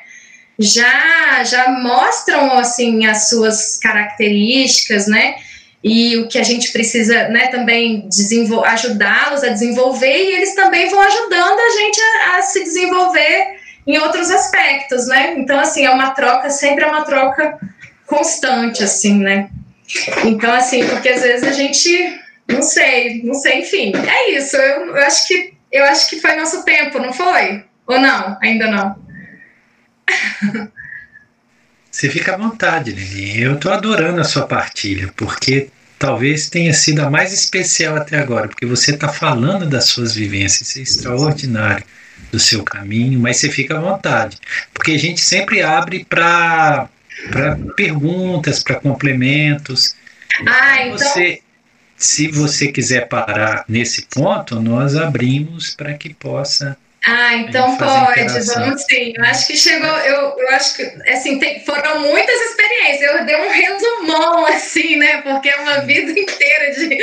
já, já mostram, assim, as suas características, né, e o que a gente precisa, né, também ajudá-los a desenvolver, e eles também vão ajudando a gente a, a se desenvolver em outros aspectos, né? Então, assim, é uma troca, sempre é uma troca constante, assim, né? Então, assim, porque às vezes a gente, não sei, não sei, enfim, é isso. Eu, eu acho que eu acho que foi nosso tempo, não foi? Ou não? Ainda não. Você fica à vontade, Lili. Eu tô adorando a sua partilha, porque talvez tenha sido a mais especial até agora, porque você está falando das suas vivências, isso é extraordinário do seu caminho, mas você fica à vontade, porque a gente sempre abre para perguntas, para complementos. Ah, então. Você, se você quiser parar nesse ponto, nós abrimos para que possa ah, então pode, vamos sim. Eu acho que chegou, eu, eu acho que, assim, tem, foram muitas experiências. Eu dei um resumão, assim, né? Porque é uma vida inteira de.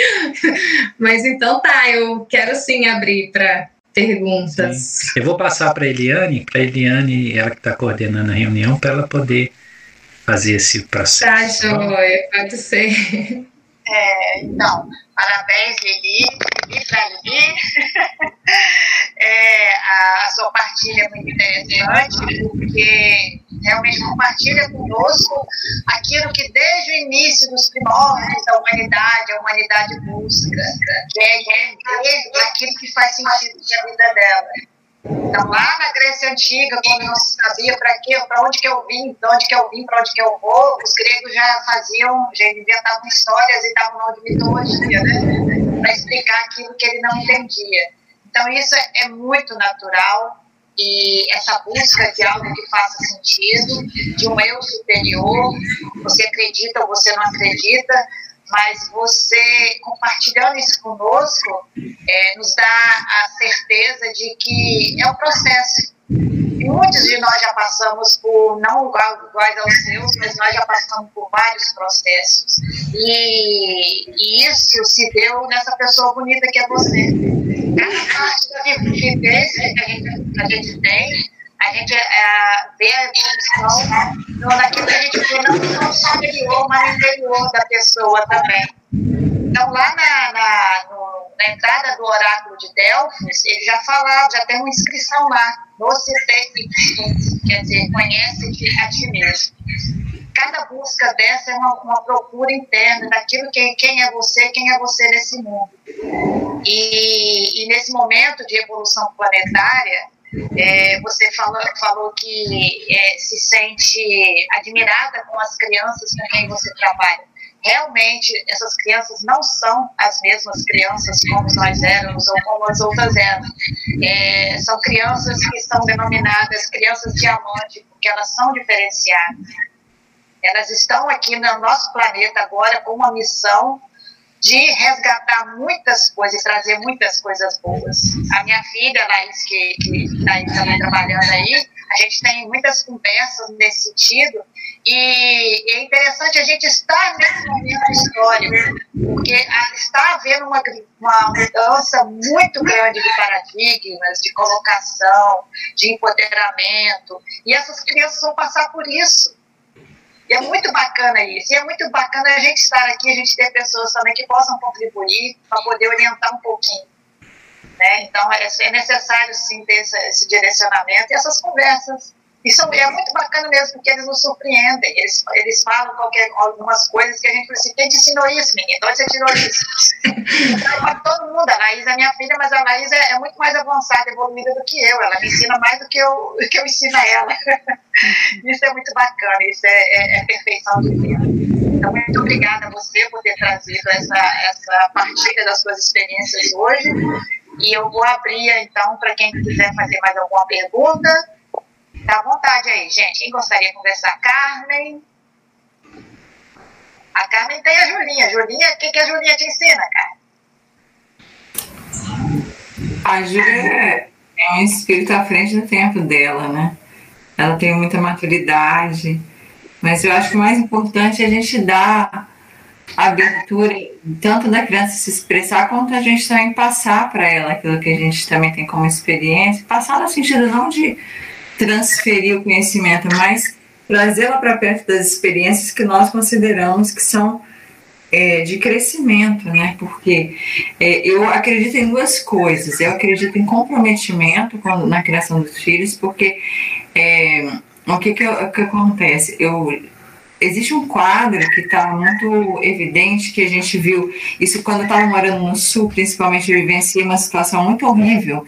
Mas então tá, eu quero sim abrir para perguntas. Sim. Eu vou passar para Eliane, para Eliane, ela que está coordenando a reunião, para ela poder fazer esse processo. Tá, joia, pode ser. É, então, parabéns, Lili, Lili para Lili. é, a, a, sua partilha é muito interessante, porque realmente compartilha conosco aquilo que desde o início dos primórdios da humanidade, a humanidade busca, que é entender aquilo que faz sentido na vida dela. Então, lá na Grécia Antiga, quando não se sabia para quê, para onde que eu vim, de onde que eu vim, para onde que eu vou, os gregos já faziam, já inventavam histórias e davam nome de mitologia, né? Para explicar aquilo que ele não entendia. Então, isso é, é muito natural e essa busca de algo que faça sentido, de um eu superior, você acredita ou você não acredita, mas você compartilhando isso conosco é, nos dá a certeza de que é um processo. Muitos de nós já passamos por, não iguais aos seus, mas nós já passamos por vários processos. E, e isso se deu nessa pessoa bonita que é você. Cada parte da vivência que a gente, a gente tem, a gente é, vê a evolução naquilo que a gente vê não só no superior, mas no interior da pessoa também. Então, lá na, na, no, na entrada do oráculo de Delfos, ele já falava, já tem uma inscrição lá, você tem quer dizer, conhece a ti mesmo. Cada busca dessa é uma, uma procura interna daquilo que quem é você, quem é você nesse mundo. E, e nesse momento de evolução planetária, é, você falou, falou que é, se sente admirada com as crianças com quem você trabalha. Realmente, essas crianças não são as mesmas crianças como nós éramos ou como as outras eram. É, são crianças que são denominadas crianças diamante, porque elas são diferenciadas. Elas estão aqui no nosso planeta agora com uma missão de resgatar muitas coisas, trazer muitas coisas boas. A minha filha, Laís, que está trabalhando aí, a gente tem muitas conversas nesse sentido, e é interessante a gente estar nesse momento histórico, porque está havendo uma, uma mudança muito grande de paradigmas, de colocação, de empoderamento, e essas crianças vão passar por isso. E é muito bacana isso. E é muito bacana a gente estar aqui, a gente ter pessoas também que possam contribuir para poder orientar um pouquinho. Né? Então, é, é necessário sim ter esse, esse direcionamento e essas conversas isso é muito bacana mesmo, porque eles nos surpreendem. Eles, eles falam qualquer, algumas coisas que a gente fala assim: quem te ensinou isso, menino? De onde você tirou isso? Então, todo mundo, a Laís é minha filha, mas a Laís é, é, muito mais avançada, evoluída do que eu. Ela me ensina mais do que eu, do que eu ensino a ela. isso é muito bacana, isso é, é, é perfeição de Deus. Então, muito obrigada a você por ter trazido essa, essa partilha das suas experiências hoje. E eu vou abrir, então, para quem quiser fazer mais alguma pergunta. Dá vontade aí, gente. Quem gostaria de conversar? Carmen. A Carmen tem a Julinha. Julinha, o que, que a Julinha te ensina, Carmen? A Júlia é um espírito à frente do tempo dela, né? Ela tem muita maturidade, mas eu acho que o mais importante é a gente dar abertura, tanto da criança se expressar, quanto a gente também passar para ela aquilo que a gente também tem como experiência. Passar no sentido não de transferir o conhecimento, mas trazê-la para perto das experiências que nós consideramos que são é, de crescimento, né? Porque é, eu acredito em duas coisas. Eu acredito em comprometimento quando, na criação dos filhos, porque é, o que, que, que acontece? Eu existe um quadro que está muito evidente que a gente viu isso quando estava morando no sul, principalmente eu vivenciei uma situação muito horrível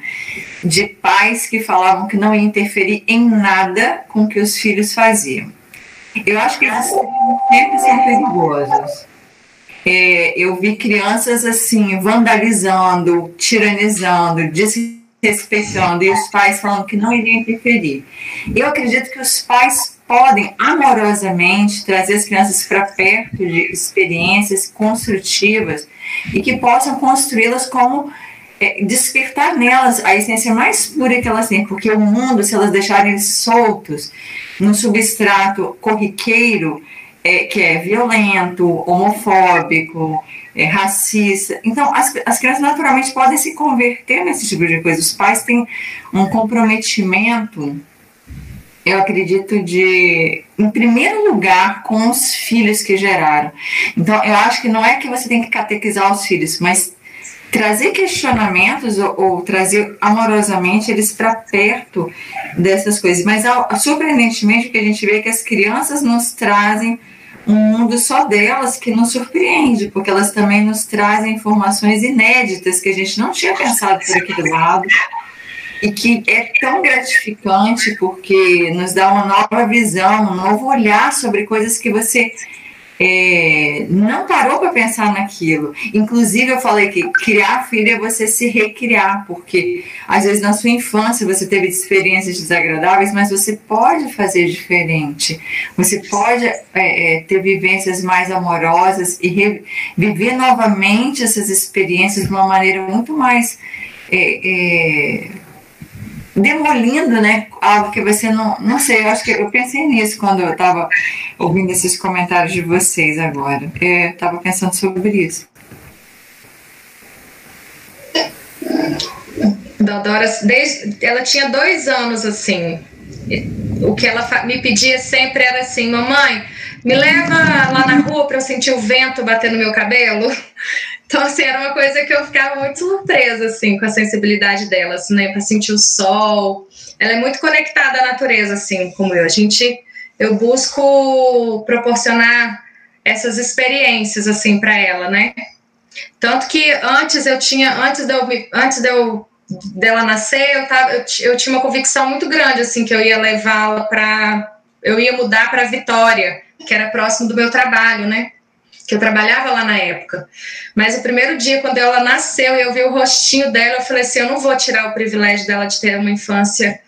de pais que falavam que não ia interferir em nada com o que os filhos faziam. Eu acho que esses sempre são perigosos. é, eu vi crianças assim vandalizando, tiranizando, desrespeitando e os pais falando que não iriam interferir. Eu acredito que os pais podem amorosamente trazer as crianças para perto de experiências construtivas e que possam construí-las como é, despertar nelas a essência mais pura que elas têm, porque o mundo, se elas deixarem soltos no substrato corriqueiro, é, que é violento, homofóbico, é, racista. Então, as, as crianças naturalmente podem se converter nesse tipo de coisa. Os pais têm um comprometimento, eu acredito, de, em primeiro lugar, com os filhos que geraram. Então, eu acho que não é que você tem que catequizar os filhos, mas trazer questionamentos ou, ou trazer amorosamente eles para perto dessas coisas. Mas, surpreendentemente, o que a gente vê é que as crianças nos trazem um mundo só delas que nos surpreende, porque elas também nos trazem informações inéditas que a gente não tinha pensado por aquele lado e que é tão gratificante porque nos dá uma nova visão, um novo olhar sobre coisas que você é, não parou para pensar naquilo. Inclusive, eu falei que criar filho é você se recriar, porque às vezes na sua infância você teve experiências desagradáveis, mas você pode fazer diferente. Você pode é, é, ter vivências mais amorosas e viver novamente essas experiências de uma maneira muito mais. É, é demolindo, né, algo que você não, não sei, eu acho que eu pensei nisso quando eu estava ouvindo esses comentários de vocês agora. Eu estava pensando sobre isso. Dodora, desde, ela tinha dois anos assim. O que ela me pedia sempre era assim, mamãe, me leva lá na rua para eu sentir o vento bater no meu cabelo. Então, assim, era uma coisa que eu ficava muito surpresa, assim, com a sensibilidade dela, assim, né, para sentir o sol. Ela é muito conectada à natureza, assim, como eu. A gente, eu busco proporcionar essas experiências, assim, para ela, né? Tanto que antes eu tinha, antes de eu, antes de eu dela nascer, eu, tava, eu, eu tinha uma convicção muito grande, assim, que eu ia levá-la para, eu ia mudar para Vitória, que era próximo do meu trabalho, né? Que eu trabalhava lá na época. Mas o primeiro dia, quando ela nasceu e eu vi o rostinho dela, eu falei assim: eu não vou tirar o privilégio dela de ter uma infância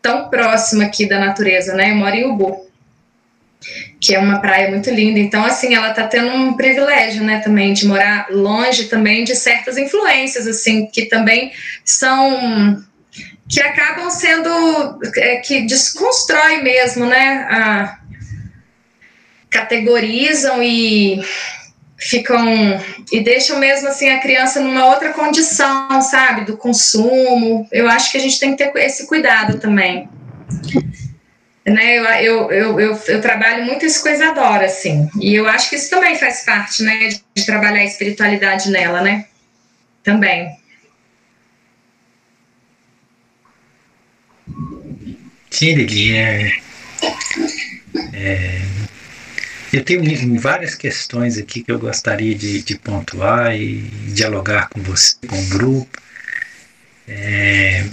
tão próxima aqui da natureza, né? Eu moro em Ubu, que é uma praia muito linda. Então, assim, ela tá tendo um privilégio, né, também, de morar longe também de certas influências, assim, que também são. que acabam sendo. É, que desconstrói mesmo, né? A, categorizam e ficam e deixam mesmo assim a criança numa outra condição, sabe, do consumo. Eu acho que a gente tem que ter esse cuidado também. Né, eu, eu, eu, eu, trabalho muito isso com a Isadora, assim, e eu acho que isso também faz parte, né, de, de trabalhar a espiritualidade nela, né, também. Sim, Lili, é, é, eu tenho várias questões aqui que eu gostaria de, de pontuar e dialogar com você, com o grupo. É,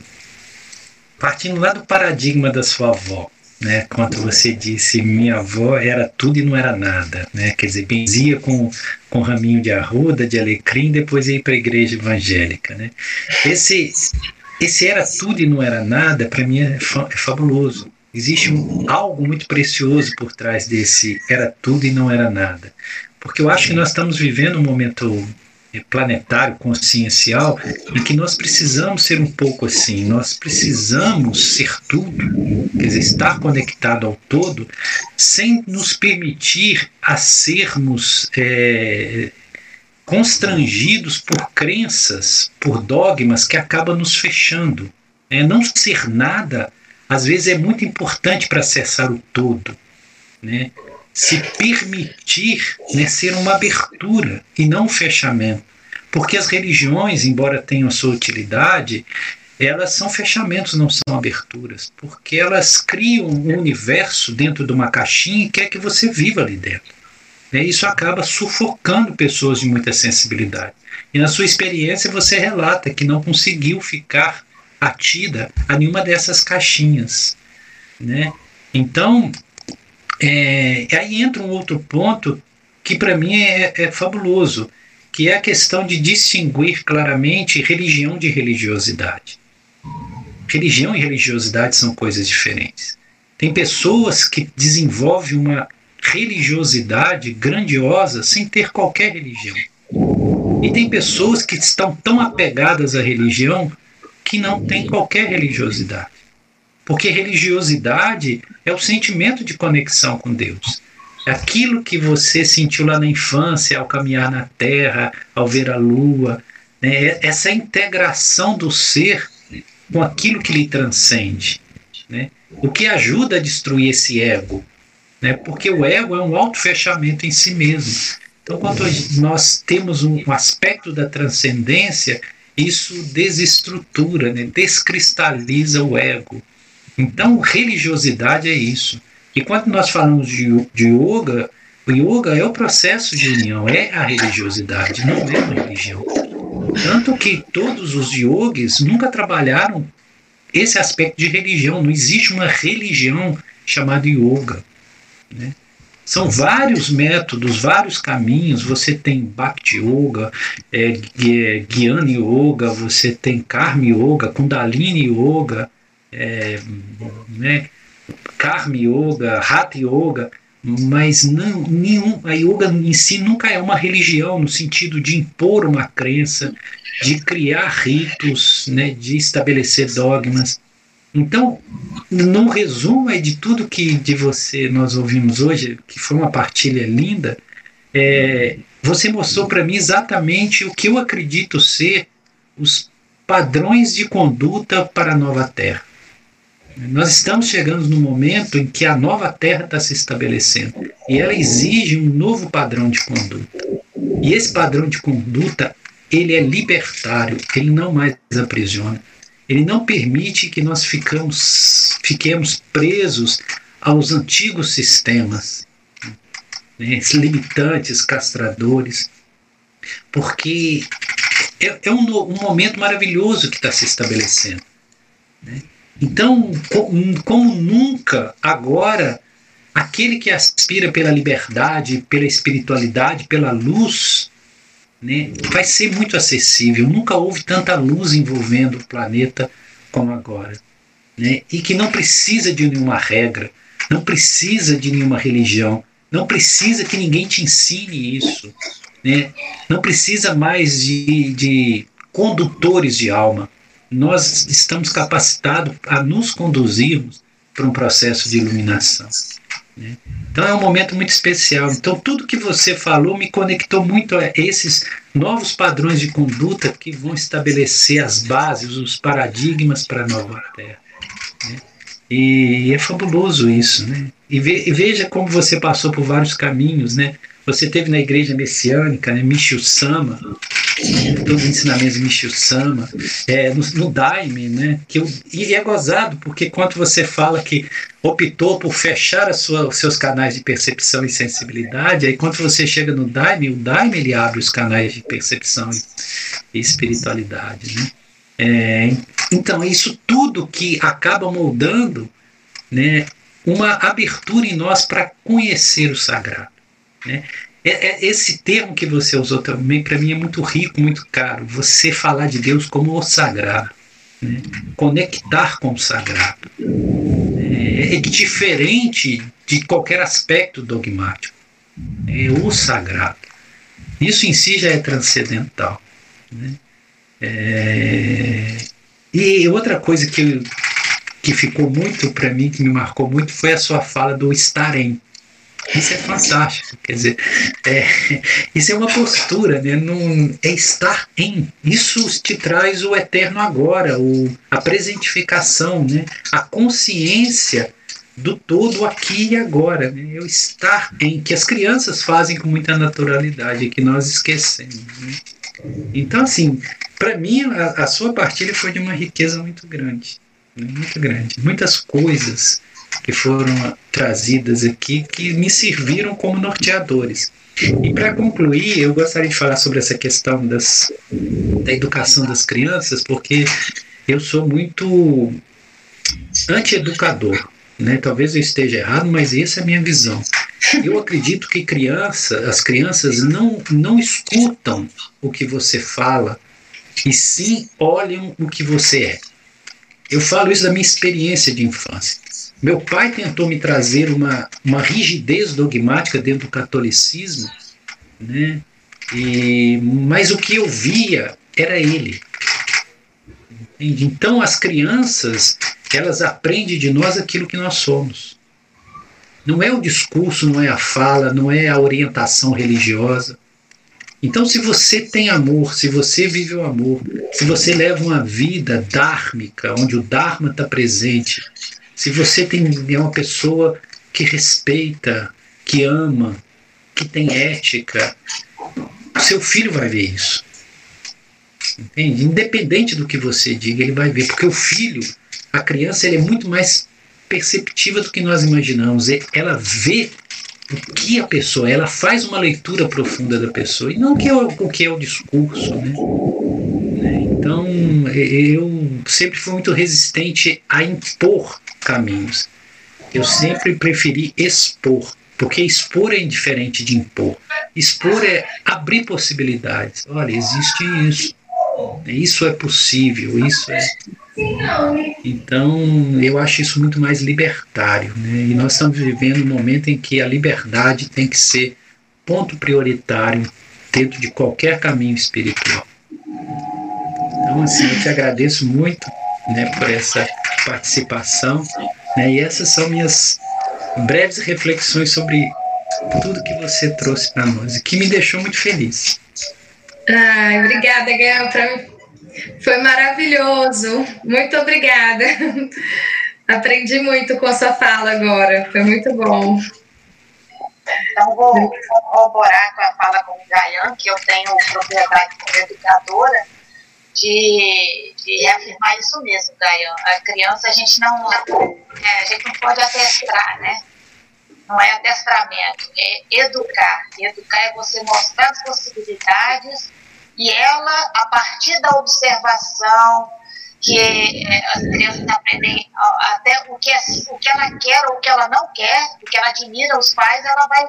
partindo lá do paradigma da sua avó, né? Quando você disse minha avó era tudo e não era nada, né? Quer dizer, benzia com, com raminho de arruda, de alecrim, depois ia para a igreja evangélica, né? Esse, esse era tudo e não era nada, para mim é, é fabuloso. Existe um, algo muito precioso por trás desse era tudo e não era nada. Porque eu acho que nós estamos vivendo um momento eh, planetário, consciencial, em que nós precisamos ser um pouco assim, nós precisamos ser tudo, quer dizer, estar conectado ao todo, sem nos permitir a sermos é, constrangidos por crenças, por dogmas que acabam nos fechando. É, não ser nada às vezes é muito importante para acessar o todo, né? Se permitir né, ser uma abertura e não um fechamento. Porque as religiões, embora tenham sua utilidade, elas são fechamentos, não são aberturas. Porque elas criam um universo dentro de uma caixinha e quer que você viva ali dentro. Né? Isso acaba sufocando pessoas de muita sensibilidade. E na sua experiência você relata que não conseguiu ficar atida a nenhuma dessas caixinhas. Né? Então, é, aí entra um outro ponto que para mim é, é fabuloso, que é a questão de distinguir claramente religião de religiosidade. Religião e religiosidade são coisas diferentes. Tem pessoas que desenvolvem uma religiosidade grandiosa sem ter qualquer religião. E tem pessoas que estão tão apegadas à religião que não têm qualquer religiosidade. Porque religiosidade é o sentimento de conexão com Deus. É aquilo que você sentiu lá na infância, ao caminhar na terra, ao ver a lua. Né? Essa integração do ser com aquilo que lhe transcende. Né? O que ajuda a destruir esse ego. Né? Porque o ego é um auto-fechamento em si mesmo. Então, quando nós temos um aspecto da transcendência, isso desestrutura, né? descristaliza o ego. Então, religiosidade é isso. E quando nós falamos de, de yoga, o yoga é o processo de união, é a religiosidade, não é uma religião. Tanto que todos os yogis nunca trabalharam esse aspecto de religião. Não existe uma religião chamada yoga. Né? São vários métodos, vários caminhos. Você tem Bhakti Yoga, é, Gyana Yoga, você tem Karma Yoga, Kundalini Yoga, é, né, Karma Yoga, Hatha Yoga, mas não, nenhum, a yoga em si nunca é uma religião no sentido de impor uma crença, de criar ritos, né, de estabelecer dogmas. Então, no resumo de tudo que de você nós ouvimos hoje, que foi uma partilha linda, é, você mostrou para mim exatamente o que eu acredito ser os padrões de conduta para a nova Terra. Nós estamos chegando no momento em que a nova Terra está se estabelecendo e ela exige um novo padrão de conduta. E esse padrão de conduta ele é libertário, ele não mais aprisiona. Ele não permite que nós ficamos, fiquemos presos aos antigos sistemas né, limitantes, castradores, porque é, é um, um, momento maravilhoso que está se estabelecendo. Né? Então, como nunca agora, aquele que aspira pela liberdade, pela espiritualidade, pela luz, né, vai ser muito acessível. Nunca houve tanta luz envolvendo o planeta como agora. Né, e que não precisa de nenhuma regra, não precisa de nenhuma religião, não precisa que ninguém te ensine isso. Né, não precisa mais de, de condutores de alma. Nós estamos capacitados a nos conduzirmos para um processo de iluminação. Né? Então é um momento muito especial. Então tudo que você falou me conectou muito a esses novos padrões de conduta que vão estabelecer as bases, os paradigmas para a nova Terra. Né? E é fabuloso isso, né? E, ve, veja como você passou por vários caminhos, né? Você teve na igreja messiânica, né? Michio Sama, todos os ensinamentos de Michio Sama, é, no, no Daime, né? Que eu, e é gozado, porque quando você fala que optou por fechar sua, os seus canais de percepção e sensibilidade, aí quando você chega no Daime, o Daime ele abre os canais de percepção e, espiritualidade, né? É, então, isso tudo que acaba moldando né, uma abertura em nós para conhecer o sagrado. Né? É, é, esse termo que você usou também, para mim, é muito rico, muito caro. Você falar de Deus como o sagrado. Né? Conectar com o sagrado. É, é diferente de qualquer aspecto dogmático. É o sagrado. Isso em si já é transcendental. Né? É... E outra coisa que, que ficou muito para mim, que me marcou muito, foi a sua fala do estar em. Isso é fantástico, quer dizer, é, isso é uma postura, né? Num, é estar em. Isso te traz o eterno agora, o, a presentificação, né? a consciência do todo aqui e agora. Né? Eu estar em, que as crianças fazem com muita naturalidade, que nós esquecemos. Né? Então, assim, para mim, a, a, sua partilha foi de uma riqueza muito grande. Né? Muito grande. Muitas coisas que foram trazidas aqui que me serviram como norteadores. E para concluir, eu gostaria de falar sobre essa questão das, da educação das crianças, porque eu sou muito anti-educador. né? Talvez eu esteja errado, mas essa é a minha visão. Eu acredito que criança, as crianças não, não escutam o que você fala, e sim olham o que você é. Eu falo isso da minha experiência de infância. Meu pai tentou me trazer uma, uma rigidez dogmática dentro do catolicismo, né? E, mas o que eu via era ele. Então as crianças elas aprendem de nós aquilo que nós somos. Não é o discurso, não é a fala, não é a orientação religiosa. Então, se você tem amor, se você vive o amor, se você leva uma vida dármica, onde o Dharma está presente, se você tem, é uma pessoa que respeita, que ama, que tem ética, seu filho vai ver isso. Entende? Independente do que você diga, ele vai ver. Porque o filho, a criança, ele é muito mais perceptiva do que nós imaginamos. Ela vê o que a pessoa, ela faz uma leitura profunda da pessoa e não que é o, o, que é o discurso. Né? Então, eu sempre fui muito resistente a impor caminhos. Eu sempre preferi expor, porque expor é indiferente de impor. Expor é abrir possibilidades. Olha, existe isso. Isso é possível, isso é. Então, eu acho isso muito mais libertário. Né? E nós estamos vivendo um momento em que a liberdade tem que ser ponto prioritário dentro de qualquer caminho espiritual. Então, assim, eu te agradeço muito né, por essa participação. Né? E essas são minhas breves reflexões sobre tudo que você trouxe para nós e que me deixou muito feliz. Ai, obrigada, Gael. Foi maravilhoso. Muito obrigada. Aprendi muito com a sua fala agora. Foi muito bom. Então, vou corroborar com a fala com o Gayan, que eu tenho propriedade como educadora, de, de reafirmar isso mesmo, Gayan. A criança, a gente não, é, a gente não pode atestrar, né? Não é adestramento, é educar. Educar é você mostrar as possibilidades e ela, a partir da observação, que é, as crianças aprendem até o que, é, o que ela quer ou o que ela não quer, o que ela admira os pais, ela vai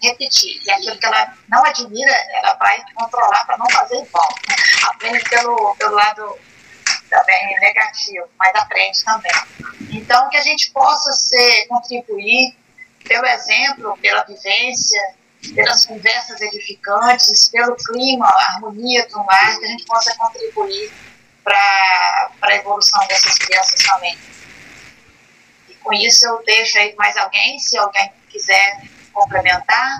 repetir. E aquilo que ela não admira, ela vai controlar para não fazer igual. Aprende pelo, pelo lado também negativo, mas aprende também. Então, que a gente possa ser, contribuir pelo exemplo, pela vivência, pelas conversas edificantes, pelo clima, a harmonia do mar, que a gente possa contribuir para a evolução dessas crianças também. E com isso eu deixo aí mais alguém, se alguém quiser complementar.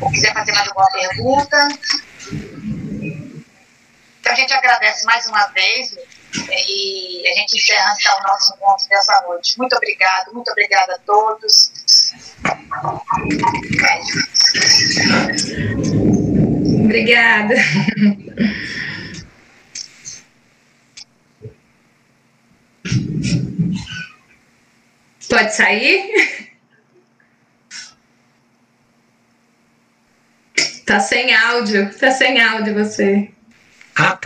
Ou quiser fazer mais alguma pergunta. Então a gente agradece mais uma vez e a gente encerra então o nosso encontro dessa noite. Muito obrigado, muito obrigada a todos. Obrigada. Pode sair? Tá sem áudio, tá sem áudio você. Ah, tá.